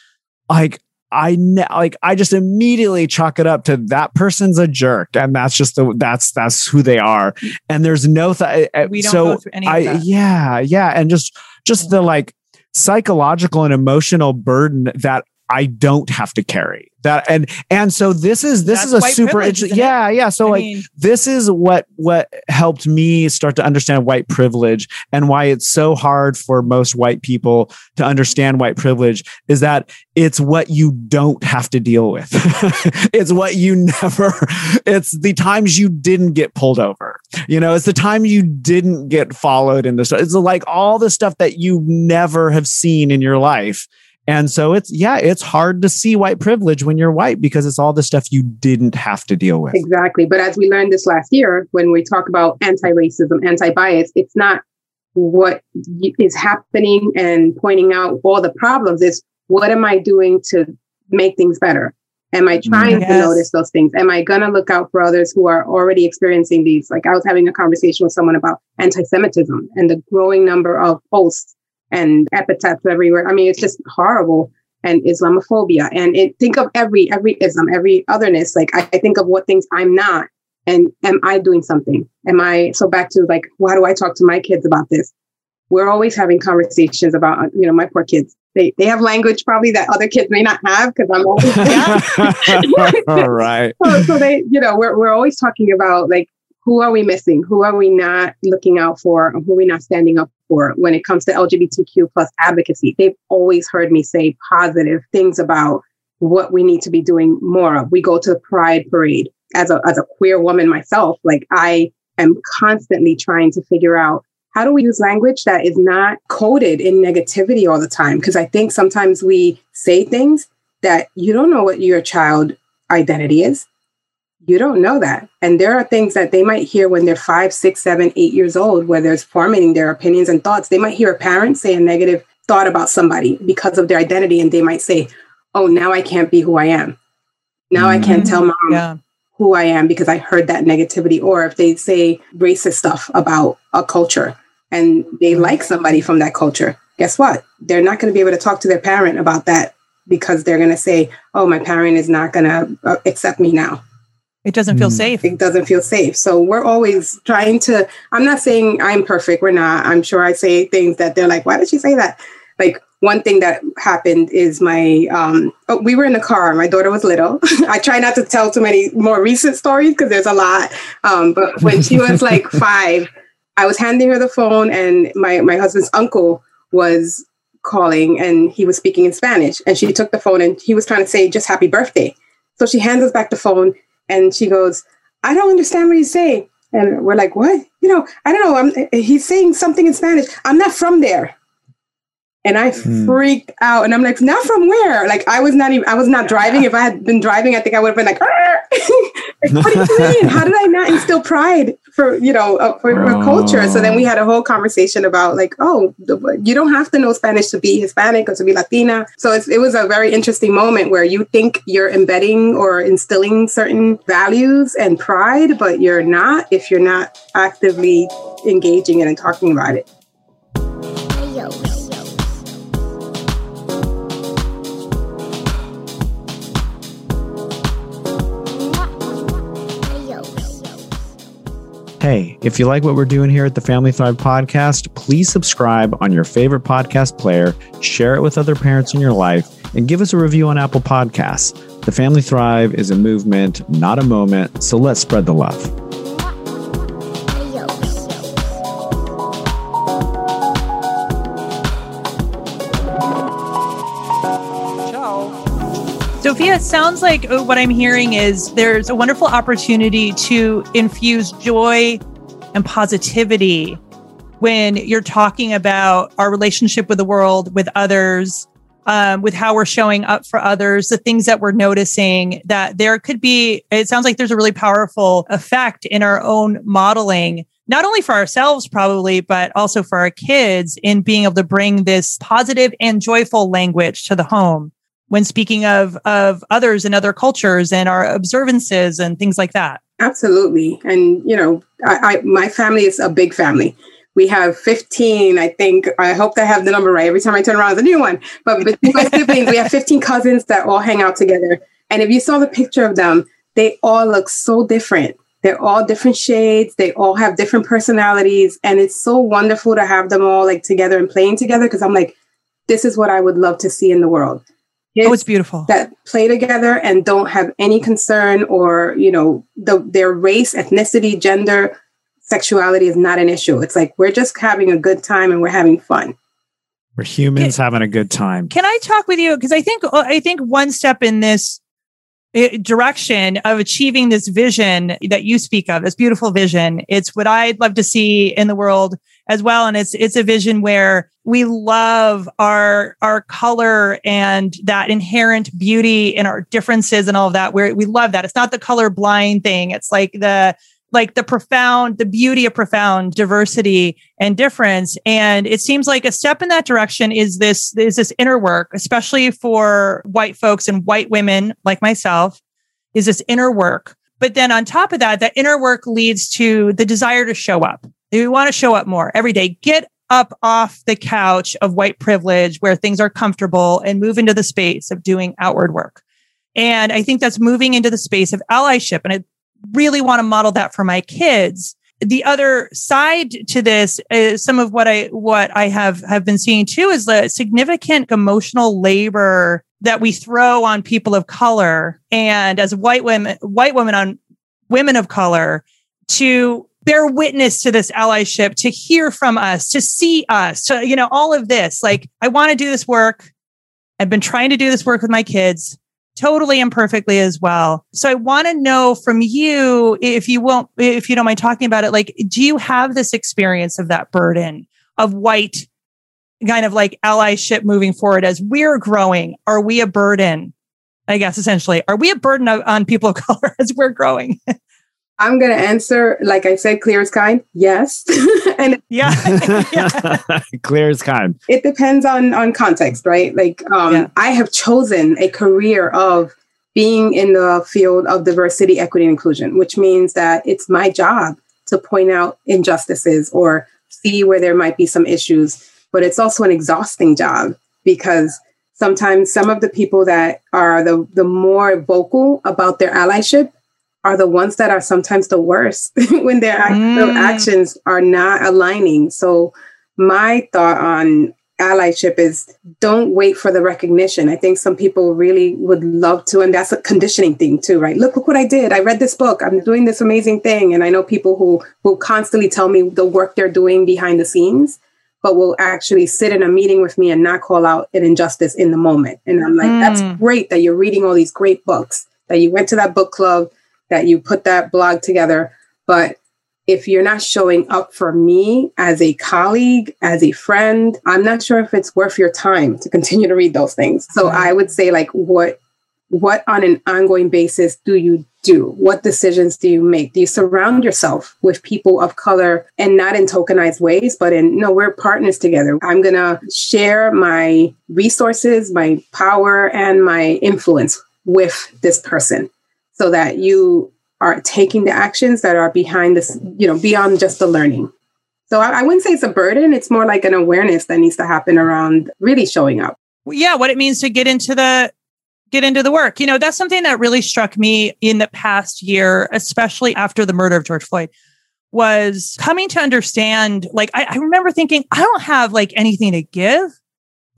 like I ne- like I just immediately chalk it up to that person's a jerk and that's just the that's that's who they are and there's no th- we don't so go through any I that. yeah yeah and just just the like psychological and emotional burden that I don't have to carry. That and and so this is this That's is a super interesting yeah yeah. So I like mean, this is what what helped me start to understand white privilege and why it's so hard for most white people to understand white privilege is that it's what you don't have to deal with. *laughs* It's what you never it's the times you didn't get pulled over. You know it's the time you didn't get followed in this it's like all the stuff that you never have seen in your life and so it's, yeah, it's hard to see white privilege when you're white because it's all the stuff you didn't have to deal with. Exactly. But as we learned this last year, when we talk about anti racism, anti bias, it's not what is happening and pointing out all the problems, it's what am I doing to make things better? Am I trying yes. to notice those things? Am I going to look out for others who are already experiencing these? Like I was having a conversation with someone about anti Semitism and the growing number of posts and epithets everywhere. I mean, it's just horrible. And Islamophobia, and it, think of every every ism, every otherness. Like I, I think of what things I'm not, and am I doing something? Am I so back to like why do I talk to my kids about this? We're always having conversations about uh, you know my poor kids. They they have language probably that other kids may not have because I'm *laughs* always *laughs* *laughs* All right. so, so they, you know, we're we're always talking about like who are we missing? Who are we not looking out for? Who are we not standing up for when it comes to LGBTQ plus advocacy? They've always heard me say positive things about what we need to be doing more of. We go to the Pride Parade as a as a queer woman myself. Like I am constantly trying to figure out how do we use language that is not coded in negativity all the time? Because I think sometimes we say things that you don't know what your child identity is. You don't know that. And there are things that they might hear when they're five, six, seven, eight years old, where they're forming their opinions and thoughts. They might hear a parent say a negative thought about somebody because of their identity, and they might say, Oh, now I can't be who I am. Now I can't tell mom Yeah. who I am because I heard that negativity. Or if they say racist stuff about a culture and they like somebody from that culture, guess what? They're not going to be able to talk to their parent about that because they're going to say, oh, my parent is not going to uh, accept me now. It doesn't feel Mm. safe. It doesn't feel safe. So we're always trying to, I'm not saying I'm perfect. We're not. I'm sure I say things that they're like, why did she say that? Like, one thing that happened is my um oh, we were in the car my daughter was little *laughs* i try not to tell too many more recent stories because there's a lot um but when she was like *laughs* five i was handing her the phone and my my husband's uncle was calling and he was speaking in spanish and she took the phone and he was trying to say just happy birthday so she hands us back the phone and she goes i don't understand what he's saying and we're like what? You know i don't know. I'm, he's saying something in spanish. I'm not from there and I Hmm. freaked out. And I'm like, not from where? Like I was not even I was not driving. If I had been driving, I think I would have been like, *laughs* *laughs* what do you mean? How did I not instill pride for you know uh, for, for culture? So then we had a whole conversation about like, oh, you don't have to know Spanish to be Hispanic or to be Latina. So it's, it was a very interesting moment where you think you're embedding or instilling certain values and pride, but you're not if you're not actively engaging in and talking about it. Hey, if you like what we're doing here at the Family Thrive podcast, please subscribe on your favorite podcast player, share it with other parents in your life, and give us a review on Apple Podcasts. The Family Thrive is a movement, not a moment, so let's spread the love. It sounds like uh, what I'm hearing is there's a wonderful opportunity to infuse joy and positivity when you're talking about our relationship with the world, with others, um, with how we're showing up for others, the things that we're noticing, that there could be, it sounds like there's a really powerful effect in our own modeling, not only for ourselves, probably, but also for our kids in being able to bring this positive and joyful language to the home when speaking of of others and other cultures and our observances and things like that. Absolutely. And, you know, I, I my family is a big family. We have 15, I think. I hope I have the number right. Every time I turn around, it's a new one. But between *laughs* my siblings, we have 15 cousins that all hang out together. And if you saw the picture of them, they all look so different. They're all different shades. They all have different personalities. And it's so wonderful to have them all like together and playing together because I'm like, this is what I would love to see in the world. Oh, it's beautiful. that play together and don't have any concern or you know the, their race ethnicity gender sexuality is not an issue it's like we're just having a good time and we're having fun We're humans having a good time. Can I talk with you? Because I think uh, I think one step in this Uh, direction of achieving this vision that you speak of, this beautiful vision, it's what I'd love to see in the world as well. And it's it's a vision where we love our our color and that inherent beauty in our differences and all of that. Where we love that. It's not the color blind thing. It's like the like the profound, the beauty of profound diversity and difference. And it seems like a step in that direction is this, is this inner work, especially for white folks and white women like myself, is this inner work. But then on top of that, that inner work leads to the desire to show up. We want to show up more every day. Get up off the couch of white privilege where things are comfortable and move into the space of doing outward work. And I think that's moving into the space of allyship. And I really want to model that for my kids. The other side to this is some of what I what I have have been seeing too is the significant emotional labor that we throw on people of color and as white women white women on women of color to bear witness to this allyship to hear from us to see us to you know all of this. Like i want to do this work. I've been trying to do this work with my kids totally imperfectly as well. So I want to know from you, if you won't, if you don't mind talking about it, like, do you have this experience of that burden of white kind of like allyship moving forward as we're growing? Are we a burden? I guess essentially, are we a burden on people of color *laughs* as we're growing? I'm going to answer, like I said, clear as kind. Yes. *laughs* and yeah, *laughs* yeah. clear as kind. It depends on, on context, right? Like um, yeah. I have chosen a career of being in the field of diversity, equity, and inclusion, which means that it's my job to point out injustices or see where there might be some issues. But it's also an exhausting job because sometimes some of the people that are the, the more vocal about their allyship are the ones that are sometimes the worst *laughs* when their mm. actions are not aligning. So my thought on allyship is don't wait for the recognition. I think some people really would love to, and that's a conditioning thing too, right? Look, look what I did. I read this book. I'm doing this amazing thing. And I know people who will constantly tell me the work they're doing behind the scenes, but will actually sit in a meeting with me and not call out an injustice in the moment. And I'm like, mm. that's great that you're reading all these great books, that you went to that book club, that you put that blog together. But if you're not showing up for me as a colleague, as a friend, I'm not sure if it's worth your time to continue to read those things. So I would say like what what on an ongoing basis do you do? What decisions do you make? Do you surround yourself with people of color and not in tokenized ways, but in no, we're partners together. I'm gonna share my resources, my power, and my influence with this person so that you are taking the actions that are behind this, you know, beyond just the learning. So I, I, wouldn't say it's a burden. It's more like an awareness that needs to happen around really showing up. Yeah, what it means to get into the get into the work. You know, that's something that really struck me in the past year, especially after the murder of George Floyd, was coming to understand. Like, I, I remember thinking, I don't have like anything to give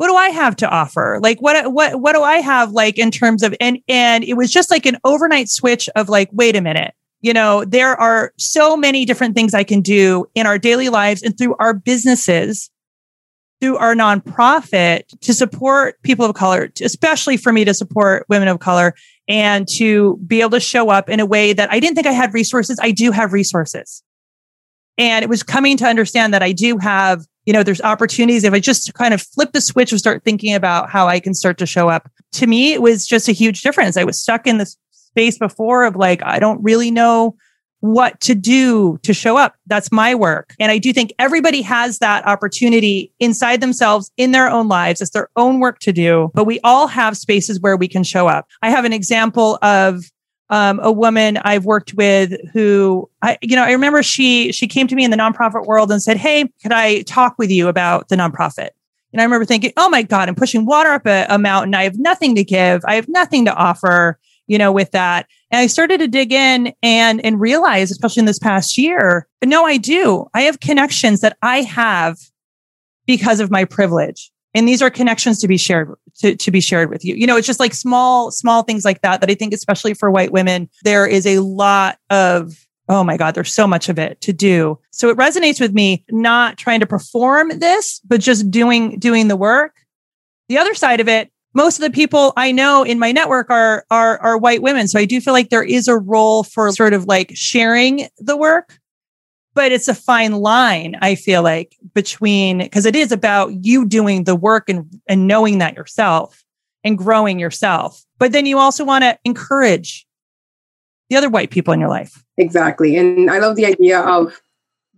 what do I have to offer? Like what what what do I have like in terms of and and it was just like an overnight switch of like wait a minute. You know, there are so many different things I can do in our daily lives and through our businesses, through our nonprofit to support people of color, especially for me to support women of color and to be able to show up in a way that I didn't think I had resources. I do have resources. And it was coming to understand that I do have you know, there's opportunities. If I just kind of flip the switch and start thinking about how I can start to show up, to me, it was just a huge difference. I was stuck in this space before of like, I don't really know what to do to show up. That's my work. And I do think everybody has that opportunity inside themselves in their own lives. It's their own work to do, but we all have spaces where we can show up. I have an example of um, a woman I've worked with who I, you know, I remember she she came to me in the nonprofit world and said, "Hey, could I talk with you about the nonprofit?" And I remember thinking, "Oh my God, I'm pushing water up a, a mountain. I have nothing to give. I have nothing to offer." You know, with that, and I started to dig in and and realize, especially in this past year, no, I do. I have connections that I have because of my privilege and these are connections to be shared to, to be shared with you. You know it's just like small small things like that that i think especially for white women there is a lot of oh my god there's so much of it to do. So it resonates with me not trying to perform this but just doing doing the work. The other side of it most of the people i know in my network are are are white women. So i do feel like there is a role for sort of like sharing the work but it's a fine line i feel like between because it is about you doing the work and and knowing that yourself and growing yourself. But then you also want to encourage the other white people in your life. Exactly. And i love the idea of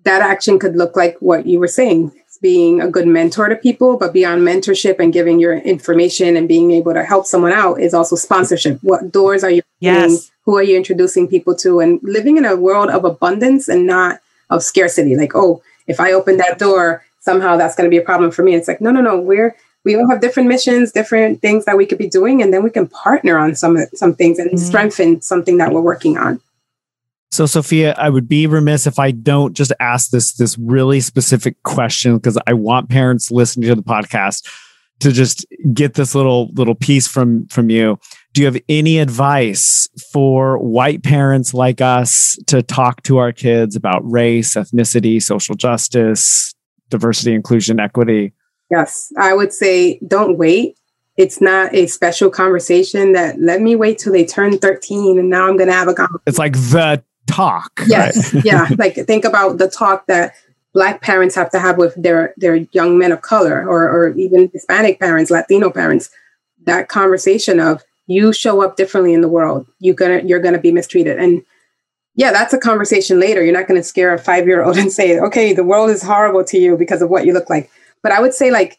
that action could look like what you were saying being a good mentor to people but beyond mentorship and giving your information and being able to help someone out is also sponsorship. What doors are you yes. who are you introducing people to? And living in a world of abundance and not of scarcity. Like, oh, if I open that door, somehow that's going to be a problem for me. It's like, no, no, no. We're we all have different missions, different things that we could be doing, and then we can partner on some some things and mm-hmm. strengthen something that we're working on. So, Sofia, I would be remiss if I don't just ask this this really specific question because I want parents listening to the podcast to just get this little little piece from from you. Do you have any advice for white parents like us to talk to our kids about race, ethnicity, social justice, diversity, inclusion, equity? Yes, I would say don't wait. It's not a special conversation that let me wait till they turn 13 and now I'm going to have a conversation. It's like the talk. Yes. Right? *laughs* yeah. Like think about the talk that black parents have to have with their their young men of color or or even Hispanic parents, Latino parents. That conversation of you show up differently in the world. You're gonna you're gonna be mistreated. And yeah, that's a conversation later. You're not gonna scare a five year old *laughs* and say, okay, the world is horrible to you because of what you look like. But I would say like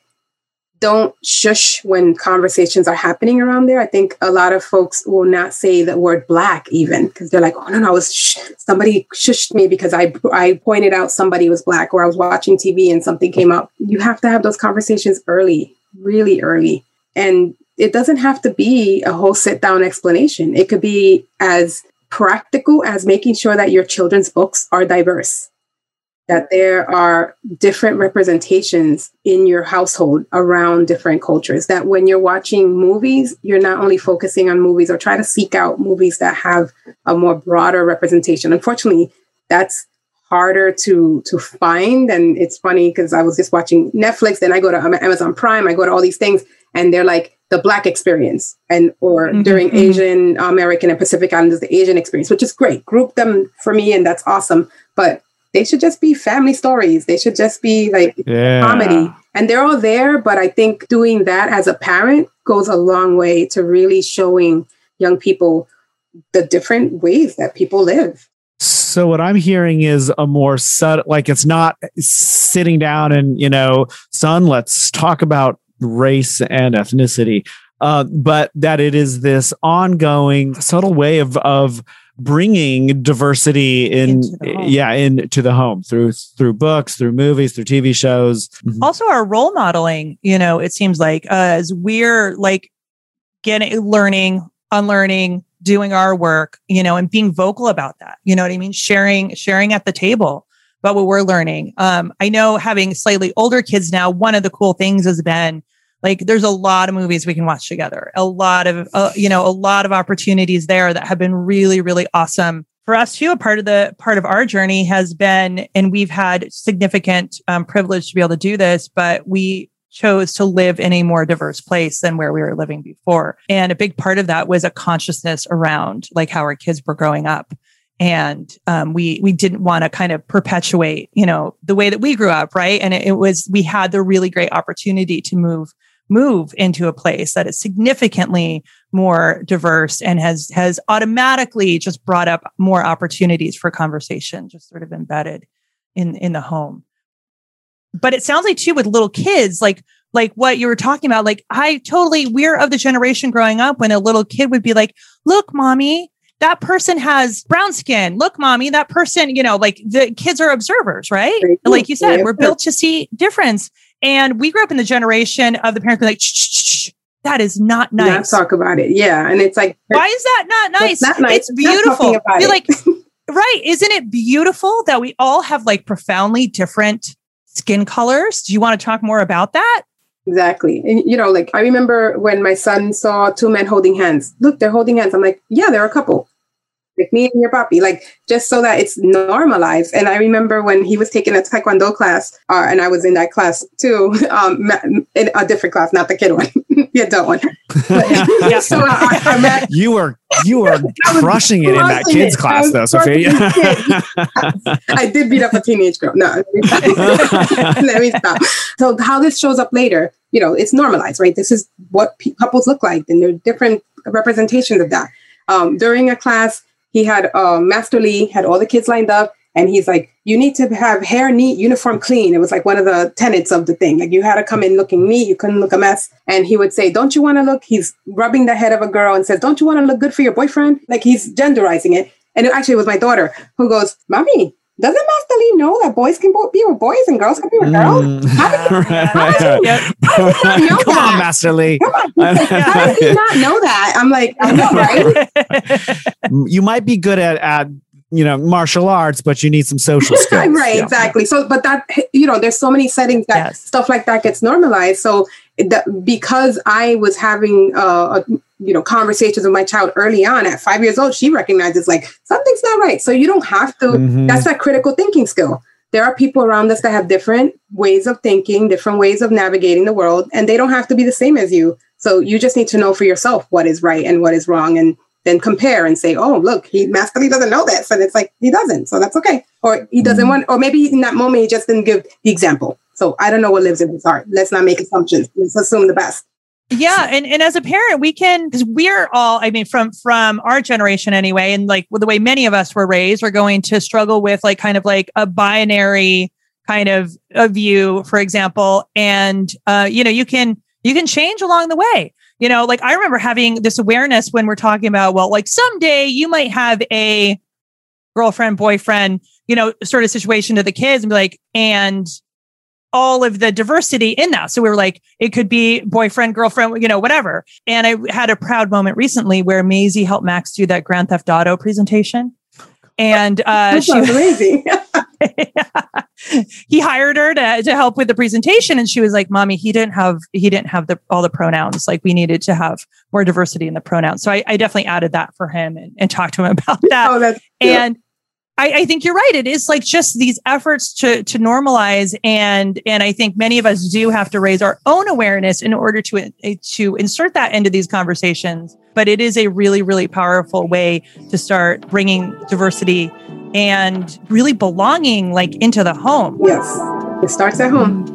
don't shush when conversations are happening around there. I think a lot of folks will not say the word black even because they're like, oh no, no, I was sh- somebody shushed me because I I pointed out somebody was black or I was watching TV and something came up. You have to have those conversations early, really early. And it doesn't have to be a whole sit down explanation. It could be as practical as making sure that your children's books are diverse that there are different representations in your household around different cultures. That when you're watching movies, you're not only focusing on movies or try to seek out movies that have a more broader representation. Unfortunately, that's harder to to find and it's funny because i was just watching netflix then i go to amazon prime i go to all these things and they're like the black experience and or mm-hmm. during mm-hmm. asian american and pacific islanders the asian experience which is great group them for me and that's awesome but they should just be family stories. They should just be like yeah. comedy. And they're all there, but I think doing that as a parent goes a long way to really showing young people the different ways that people live. So what I'm hearing is a more subtle, like it's not sitting down and you know, son, let's talk about race and ethnicity, uh, but that it is this ongoing subtle way of of bringing diversity in yeah into the home through through books through movies through tv shows. Mm-hmm. also our role modeling you know it seems like uh, as we're like getting learning unlearning doing our work you know and being vocal about that you know what i mean? Sharing sharing at the table about what we're learning. Um, i know having slightly older kids now one of the cool things has been like there's a lot of movies we can watch together. A lot of uh, you know a lot of opportunities there that have been really really awesome. For us too a part of the part of our journey has been and we've had significant um, privilege to be able to do this but we chose to live in a more diverse place than where we were living before. And a big part of that was a consciousness around like how our kids were growing up. And um, we we didn't want to kind of perpetuate you know the way that we grew up right? And it, it was we had the really great opportunity to move move into a place that is significantly more diverse and has has automatically just brought up more opportunities for conversation just sort of embedded in in the home. But it sounds like too with little kids like like what you were talking about like i totally we're of the generation growing up when a little kid would be like look mommy that person has brown skin. Look, mommy, that person, you know, like the kids are observers, right? Like you said, we're built to see difference. And we grew up in the generation of the parents being like, shh, shh, shh, that is not nice. Not talk about it. Yeah. And it's like, why is that not nice? Not nice. It's beautiful. You're like, *laughs* right. Isn't it beautiful that we all have like profoundly different skin colors? Do you want to talk more about that? Exactly. And, you know, like I remember when my son saw two men holding hands. Look, they're holding hands. I'm like, yeah, they're a couple like me and your puppy, like just so that it's normalized. And I remember when he was taking a taekwondo class, uh, and I was in that class too, *laughs* um, in a different class, not the kid one, *laughs* the adult one. yeah. *laughs* So I, I met, you were you were crushing it in that kids it. class, though, Sofia. I did beat up a teenage girl. No, let me stop. So how this shows up later, you know, it's normalized, right? This is what p- couples look like, and there are different representations of that. Um, during a class, he had uh, Master Lee had all the kids lined up, and he's like, "You need to have hair neat, uniform clean." It was like one of the tenets of the thing. Like you had to come in looking neat, you couldn't look a mess. And he would say, "Don't you want to look?" He's rubbing the head of a girl and says, "Don't you want to look good for your boyfriend?" Like he's genderizing it. And it actually was my daughter who goes, "Mommy, doesn't Master Lee know that boys can be with boys and girls can be with girls? Mm. How did he, *laughs* how did he, know Come that? on, Master Lee. Come on. Like, how did he not know that? I'm like, I know, right? *laughs* you might be good at, at you know martial arts, but you need some social *laughs* skills. right, Yeah. exactly. So, but that you know, there's so many settings that Yes. stuff like that gets normalized. So, that because I was having uh, a, you know conversations with my child early on at five years old, she recognizes like something's not right. So you don't have to. Mhm. That's that critical thinking skill. There are people around us that have different ways of thinking, different ways of navigating the world, and they don't have to be the same as you. So you just need to know for yourself what is right and what is wrong, and then compare and say, "Oh, look, he Master Lee doesn't know this," and it's like he doesn't, so that's okay. Or he doesn't Mhm. want, or maybe in that moment he just didn't give the example. So I don't know what lives in his heart. Let's not make assumptions. Let's assume the best. Yeah and, and as a parent we can because we're all i mean from from our generation anyway and like with the way many of us were raised we're going to struggle with like kind of like a binary kind of a view for example and uh you know you can you can change along the way. You know like i remember having this awareness when we're talking about well like someday you might have a girlfriend boyfriend you know sort of situation to the kids and be like and all of the diversity in that. So we were like, it could be boyfriend, girlfriend, you know, whatever. And I had a proud moment recently where Maisie helped Max do that Grand Theft Auto presentation. And uh, she, sounds *laughs* amazing. he hired her to, to help with the presentation. And she was like, mommy, he didn't have, he didn't have the, all the pronouns. Like we needed to have more diversity in the pronouns. So I, I definitely added that for him and, and talked to him *laughs* about that oh, and I, I think you're right. It is like just these efforts to to normalize, and and I think many of us do have to raise our own awareness in order to eh, to insert that into these conversations. But it is a really really powerful way to start bringing diversity and really belonging like into the home. yes, it starts at home.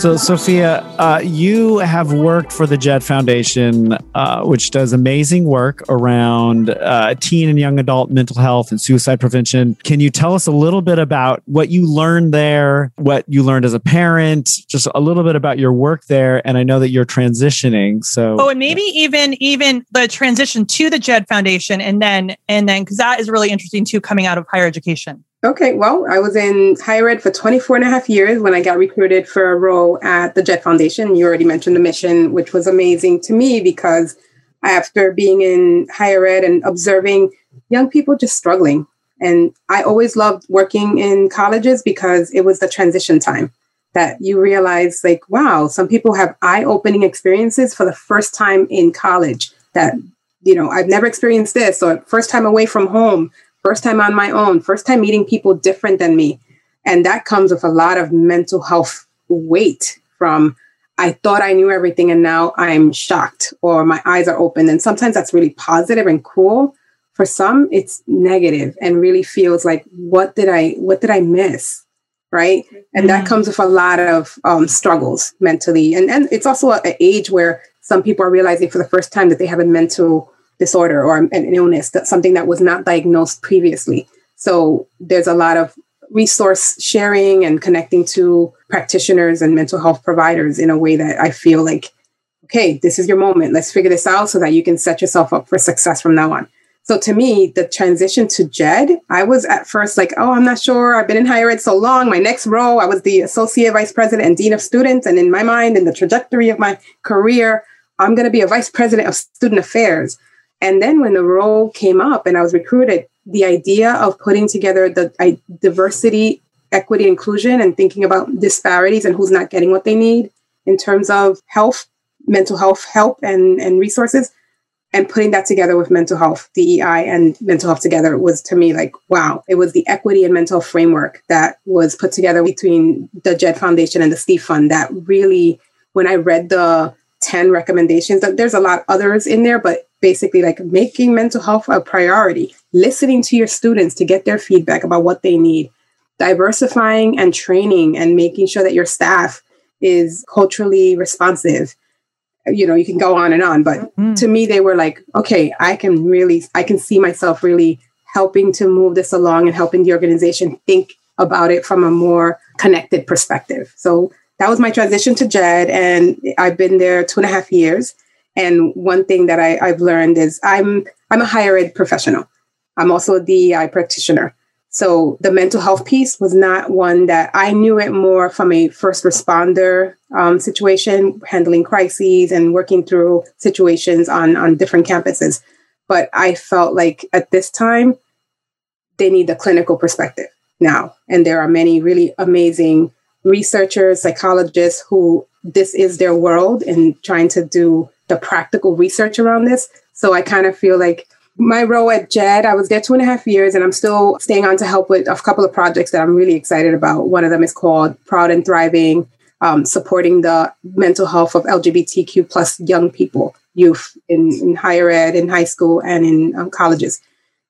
So, Sofia, uh, you have worked for the Jed Foundation, uh, which does amazing work around uh, teen and young adult mental health and suicide prevention. Can you tell us a little bit about what you learned there, what you learned as a parent, just a little bit about your work there? And I know that you're transitioning, so Oh, and maybe even even the transition to the Jed Foundation, and then and then because that is really interesting too, coming out of higher education. Okay, well, I was in higher ed for 24 and a half years when I got recruited for a role at the JED Foundation. You already mentioned the mission, which was amazing to me because after being in higher ed and observing young people just struggling, and I always loved working in colleges because it was the transition time that you realize, like, wow, some people have eye opening experiences for the first time in college that, you know, I've never experienced this, or first time away from home first time on my own, first time meeting people different than me. And that comes with a lot of mental health weight from I thought I knew everything and now I'm shocked or my eyes are open. And sometimes that's really positive and cool. For some, it's negative and really feels like, what did I, what did I miss? Right. And that Mhm. comes with a lot of um, struggles mentally. And, and it's also an age where some people are realizing for the first time that they have a mental disorder or an illness, that something that was not diagnosed previously. So there's a lot of resource sharing and connecting to practitioners and mental health providers in a way that I feel like, okay, this is your moment. Let's figure this out so that you can set yourself up for success from now on. So to me, the transition to JED, I was at first like, oh, I'm not sure. I've been in higher ed so long. My next role, I was the associate vice president and dean of students. And in my mind, in the trajectory of my career, I'm going to be a vice president of student affairs. And then when the role came up and I was recruited, the idea of putting together the I, diversity, equity, inclusion, and thinking about disparities and who's not getting what they need in terms of health, mental health help, and, and resources, and putting that together with mental health, DEI, and mental health together was to me like, wow, it was the equity and mental framework that was put together between the JED Foundation and the Steve Fund that really, when I read the 10 recommendations, there's a lot others in there, but basically like making mental health a priority, listening to your students to get their feedback about what they need, diversifying and training and making sure that your staff is culturally responsive. You know, you can go on and on, but Mm. to me, they were like, okay, I can really, I can see myself really helping to move this along and helping the organization think about it from a more connected perspective. So that was my transition to JED, and I've been there two and a half years. And one thing that I, I've learned is I'm I'm a higher ed professional. I'm also a DEI practitioner. So the mental health piece was not one that I knew it more from a first responder um, situation, handling crises and working through situations on, on different campuses. But I felt like at this time, they need the clinical perspective now. And there are many really amazing researchers, psychologists who this is their world and trying to do the practical research around this. So I kind of feel like my role at JED, I was there two and a half years and I'm still staying on to help with a couple of projects that I'm really excited about. One of them is called Proud and Thriving, um, supporting the mental health of LGBTQ plus young people, youth in, in higher ed, in high school, and in um, colleges.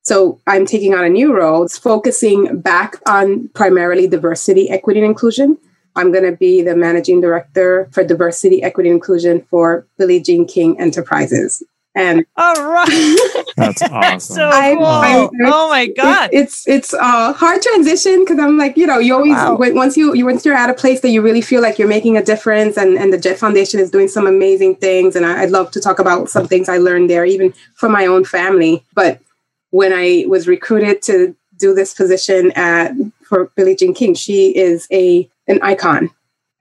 So I'm taking on a new role, it's focusing back on primarily diversity, equity, and inclusion. I'm going to be the managing director for diversity, equity, and inclusion for Billie Jean King Enterprises. And all right, that's *laughs* awesome. so cool. I, I, oh my god, it, it's it's a hard transition because I'm like you know you always wow. once you you once you're at a place that you really feel like you're making a difference and and the JED Foundation is doing some amazing things and I, I'd love to talk about some things I learned there even from my own family. But when I was recruited to do this position at for Billie Jean King, she is a an icon.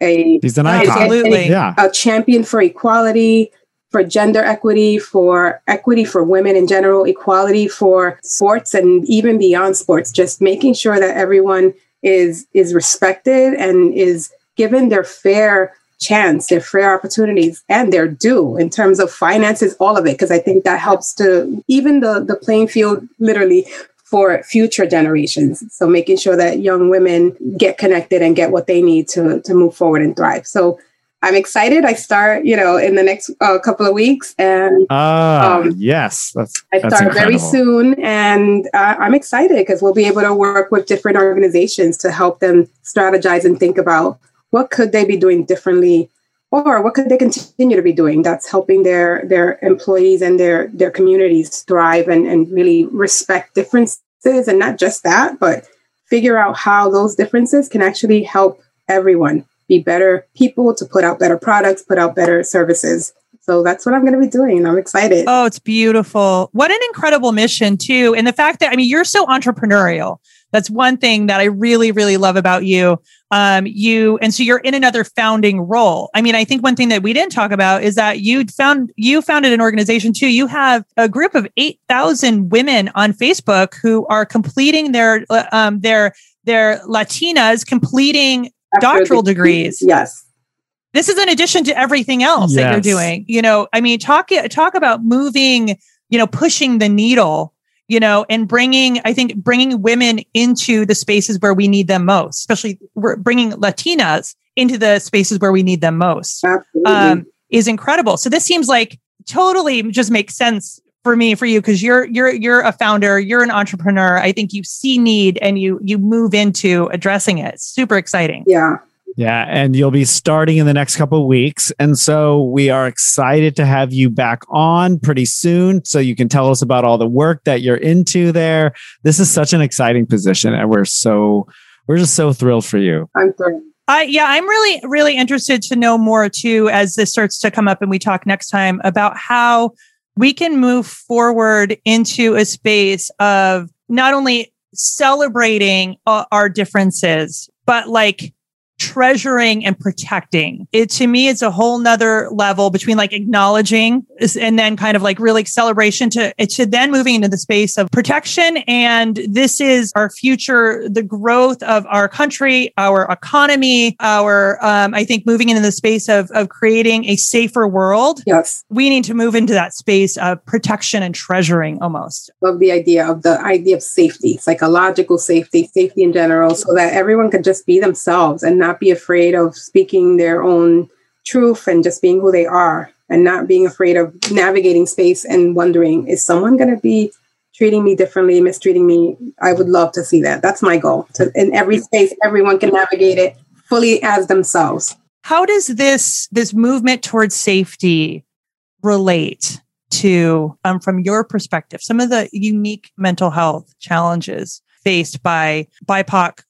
A She's an icon. Absolutely. A, yeah. a champion for equality, for gender equity, for equity for women in general, equality for sports and even beyond sports, just making sure that everyone is is respected and is given their fair chance, their fair opportunities, and their due in terms of finances, all of it, because I think that helps to even the the playing field literally for future generations. So making sure that young women get connected and get what they need to to move forward and thrive. So I'm excited. I start, you know, in the next uh, couple of weeks, and uh, um, yes, that's, I start incredible. very soon, and uh, I'm excited because we'll be able to work with different organizations to help them strategize and think about what could they be doing differently, or what could they continue to be doing that's helping their their employees and their their communities thrive and and really respect differences, and not just that, but figure out how those differences can actually help everyone be better people, to put out better products, put out better services. So that's what I'm going to be doing. I'm excited. Oh, it's beautiful. What an incredible mission, too. And the fact that, I mean, you're so entrepreneurial. That's one thing that I really, really love about you. Um, you, and so you're in another founding role. I mean, I think one thing that we didn't talk about is that you found, you founded an organization too. You have a group of 8,000 women on Facebook who are completing their, um, their, their Latinas completing doctoral the, degrees. Yes. This is in addition to everything else yes. that you're doing. You know, I mean, talk talk about moving, you know, pushing the needle, you know, and bringing I think bringing women into the spaces where we need them most, especially we're bringing Latinas into the spaces where we need them most. Um, is incredible. So this seems like totally just makes sense for me for you because you're you're you're a founder you're an entrepreneur i think you see need and you you move into addressing it super exciting yeah yeah and you'll be starting in the next couple of weeks. And so we are excited to have you back on pretty soon so you can tell us about all the work that you're into there. This is such an exciting position and we're so we're just so thrilled for you. I'm thrilled. I, yeah, I'm really, really interested to know more too as this starts to come up and we talk next time about how we can move forward into a space of not only celebrating uh, our differences, but like treasuring and protecting. It to me it's a whole nother level between like acknowledging and then kind of like really celebration to it to then moving into the space of protection. And this is our future the growth of our country our economy our um, i think moving into the space of of creating a safer world. Yes. We need to move into that space of protection and treasuring almost. Love the idea of the idea of safety psychological safety safety in general so that everyone can just be themselves and not not be afraid of speaking their own truth and just being who they are and not being afraid of navigating space and wondering, is someone going to be treating me differently, mistreating me? I would love to see that. That's my goal. To, in every space, everyone can navigate it fully as themselves. How does this this movement towards safety relate to, um, from your perspective, some of the unique mental health challenges faced by BIPOC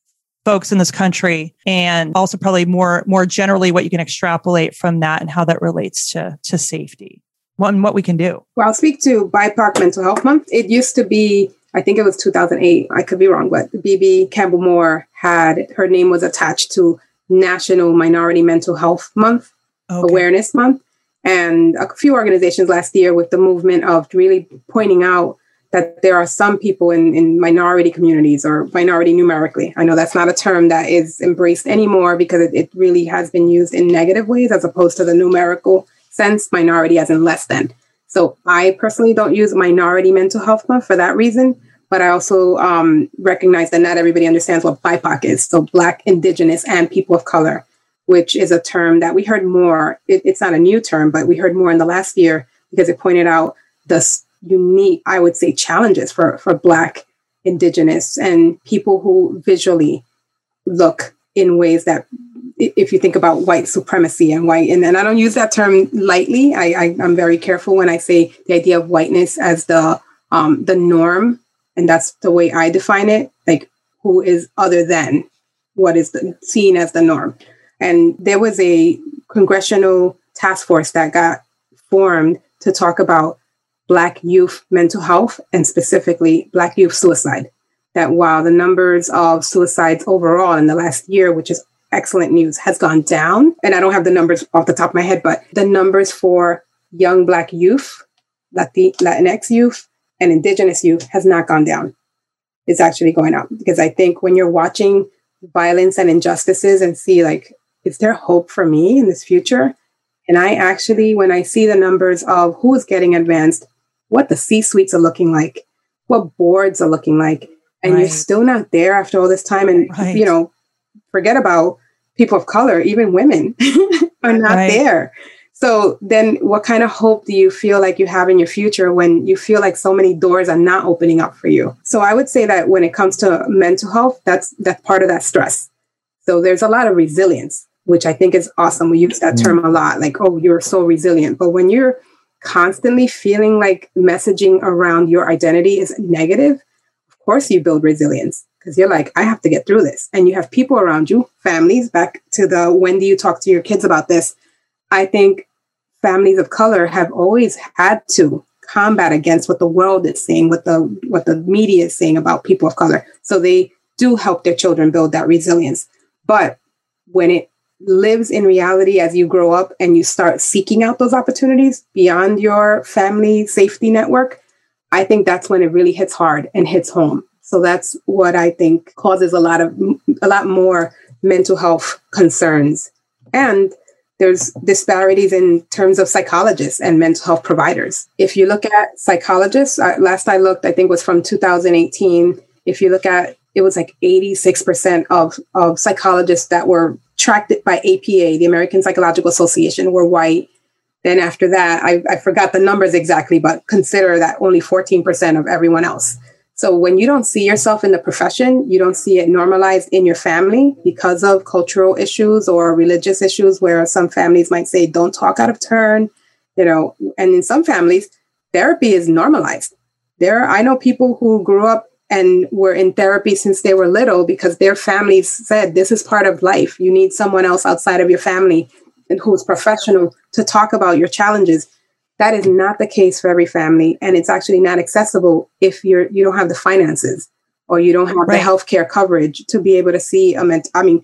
folks in this country and also probably more more generally what you can extrapolate from that and how that relates to to safety what and what we can do well i'll speak to bipoc mental health month it used to be I think it was 2008. I could be wrong, but Bebe Campbell Moore had her name was attached to National Minority Mental Health Month, okay. Awareness Month. And a few organizations last year with the movement of really pointing out that there are some people in, in minority communities or minority numerically. I know that's not a term that is embraced anymore because it, it really has been used in negative ways as opposed to the numerical sense, minority as in less than. So I personally don't use minority mental health month for that reason, but I also um, recognize that not everybody understands what BIPOC is. So Black, Indigenous, and people of color, which is a term that we heard more. It, it's not a new term, but we heard more in the last year because it pointed out the unique, I would say, challenges for, for Black, Indigenous, and people who visually look in ways that, if you think about white supremacy and white, and, and I don't use that term lightly. I, I am very careful when I say the idea of whiteness as the um, the norm, and that's the way I define it. Like who is other than what is the, seen as the norm. And there was a congressional task force that got formed to talk about Black youth mental health and specifically Black youth suicide. That while the numbers of suicides overall in the last year, which is excellent news, has gone down, and I don't have the numbers off the top of my head, but the numbers for young Black youth, Latinx youth, and Indigenous youth has not gone down. It's actually going up because I think when you're watching violence and injustices and see, like, is there hope for me in this future? And I actually, when I see the numbers of who's getting advanced what the C suites are looking like, what boards are looking like, and right. you're still not there after all this time. And, right. you know, forget about people of color, even women *laughs* are not right. there. So then what kind of hope do you feel like you have in your future when you feel like so many doors are not opening up for you? So I would say that when it comes to mental health, that's that's part of that stress. So there's a lot of resilience, which I think is awesome. We use that mm. term a lot, like, oh, you're so resilient. But when you're constantly feeling like messaging around your identity is negative, of course you build resilience because you're like, I have to get through this. And you have people around you, families, back to the when do you talk to your kids about this? I think families of color have always had to combat against what the world is saying, what the what the media is saying about people of color. So they do help their children build that resilience. But when it lives in reality as you grow up and you start seeking out those opportunities beyond your family safety network, I think that's when it really hits hard and hits home. So that's what I think causes a lot of a lot more mental health concerns. And there's disparities in terms of psychologists and mental health providers. If you look at psychologists, uh, last I looked, I think was from 2018. If you look at it was like 86% of, of psychologists that were tracked it by APA, the American Psychological Association, were white. Then after that, I, I forgot the numbers exactly, but consider that only 14% of everyone else. So when you don't see yourself in the profession, you don't see it normalized in your family because of cultural issues or religious issues where some families might say, don't talk out of turn, you know, and in some families, therapy is normalized. There, I know people who grew up and were in therapy since they were little because their families said this is part of life. You need someone else outside of your family and who's professional to talk about your challenges. That is not the case for every family, and it's actually not accessible if you're you don't have the finances or you don't have right. the healthcare coverage to be able to see a ment- I mean,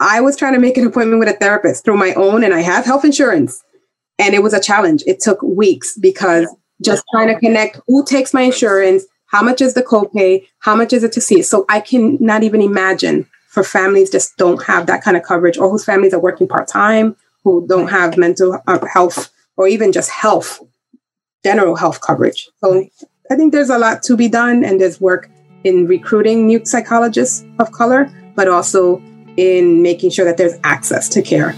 I was trying to make an appointment with a therapist through my own, and I have health insurance, and it was a challenge. It took weeks because just trying to connect who takes my insurance, how much is the copay? How much is it to see? So I can not even imagine for families just don't have that kind of coverage or whose families are working part time, who don't have mental uh, health or even just health, general health coverage. So I think there's a lot to be done and there's work in recruiting new psychologists of color, but also in making sure that there's access to care.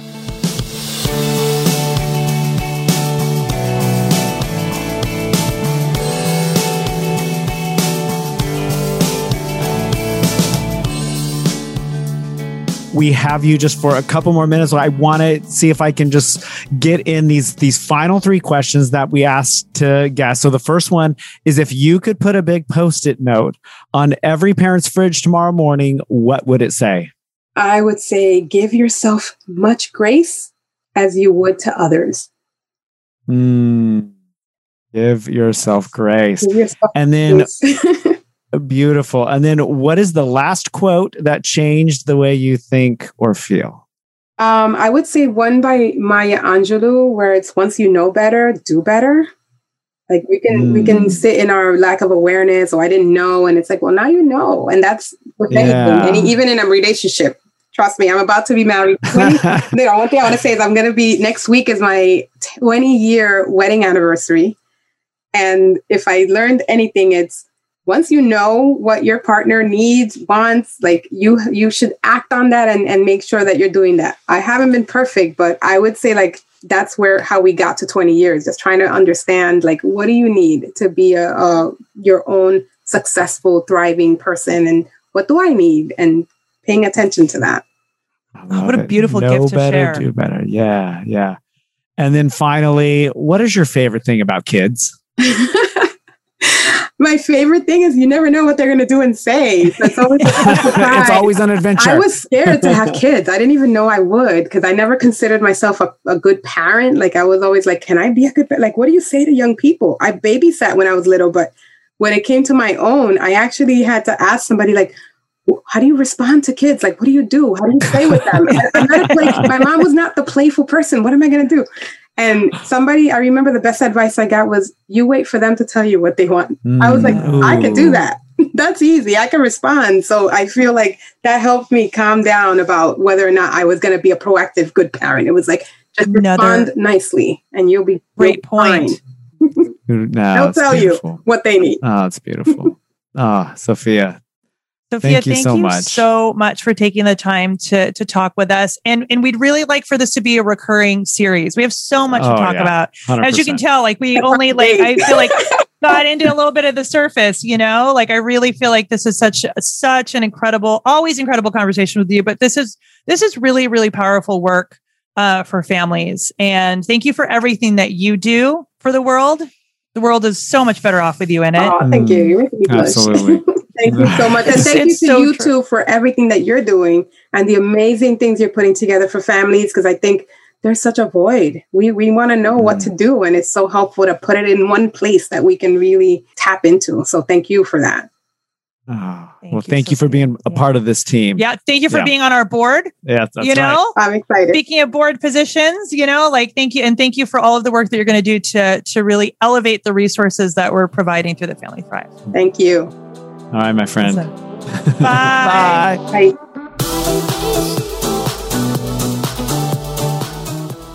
We have you just for a couple more minutes. I want to see if I can just get in these these final three questions that we asked to guests. So the first one is if you could put a big post-it note on every parent's fridge tomorrow morning, what would it say? I would say give yourself much grace as you would to others. Mm, give yourself grace. Give yourself and then *laughs* Beautiful. And then what is the last quote that changed the way you think or feel? Um, I would say one by Maya Angelou, where it's once you know better, do better. Like we can mm. we can mm. sit in our lack of awareness, or I didn't know, and it's like, well, now you know, and that's with yeah. anything. And even in a relationship, trust me, I'm about to be married. *laughs* 20, you know, one thing I want to say is I'm going to be next week is my 20 year wedding anniversary, and if I learned anything, it's once you know what your partner needs wants like you you should act on that and, and make sure that you're doing that. I haven't been perfect but i would say like that's where how we got to 20 years just trying to understand like what do you need to be a, a your own successful thriving person and what do i need? And paying attention to that. Oh, what a beautiful know gift to better, share. do better. Yeah yeah. And then finally what is your favorite thing about kids *laughs* my favorite thing is you never know what they're going to do and say. That's always *laughs* it's always an adventure. I was scared to have kids. I didn't even know I would because I never considered myself a, a, good parent. Like I was always like, can I be a good parent? like what do you say to young people? I babysat when I was little, but when it came to my own, I actually had to ask somebody like, how do you respond to kids? Like, what do you do? How do you play with them? *laughs* I'm not a my mom was not the playful person. What am I going to do? And somebody, I remember the best advice I got was you wait for them to tell you what they want. Mm. I was like, Ooh. I can do that. *laughs* That's easy. I can respond. So I feel like that helped me calm down about whether or not I was going to be a proactive, good parent. It was like, just Another respond nicely and you'll be great point. no, *laughs* They'll tell beautiful. you what they need. Oh, it's beautiful. oh, Sofia, Sofia, thank you, thank so, you much. so much for taking the time to to talk with us. And and we'd really like for this to be a recurring series. We have so much oh, to talk yeah. about. 100%. As you can tell, like we only like I feel like got into a little bit of the surface, you know? Like I really feel like this is such such an incredible, always incredible conversation with you, but this is this is really really powerful work uh, for families. And thank you for everything that you do for the world. The world is so much better off with you in it. Oh, thank you. Absolutely. *laughs* Thank you so much. And thank you to so you true. too for everything that you're doing and the amazing things you're putting together for families because I think there's such a void. We we want to know mm. what to do and it's so helpful to put it in one place that we can really tap into. So thank you for that. Oh, thank well, you thank so you for being a part of this team. Yeah, thank you for yeah. being on our board. Yeah, you know, right. I'm excited. Speaking of board positions, you know, like thank you and thank you for all of the work that you're going to do to to really elevate the resources that we're providing through the Family Thrive. Thank you. All right, my friend. *laughs* Bye. Bye.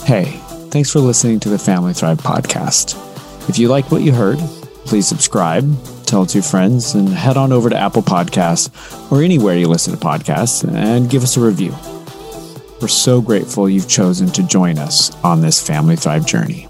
Hey, thanks for listening to the Family Thrive podcast. If you like what you heard, please subscribe, tell two friends, and head on over to Apple Podcasts or anywhere you listen to podcasts and give us a review. We're so grateful you've chosen to join us on this Family Thrive journey.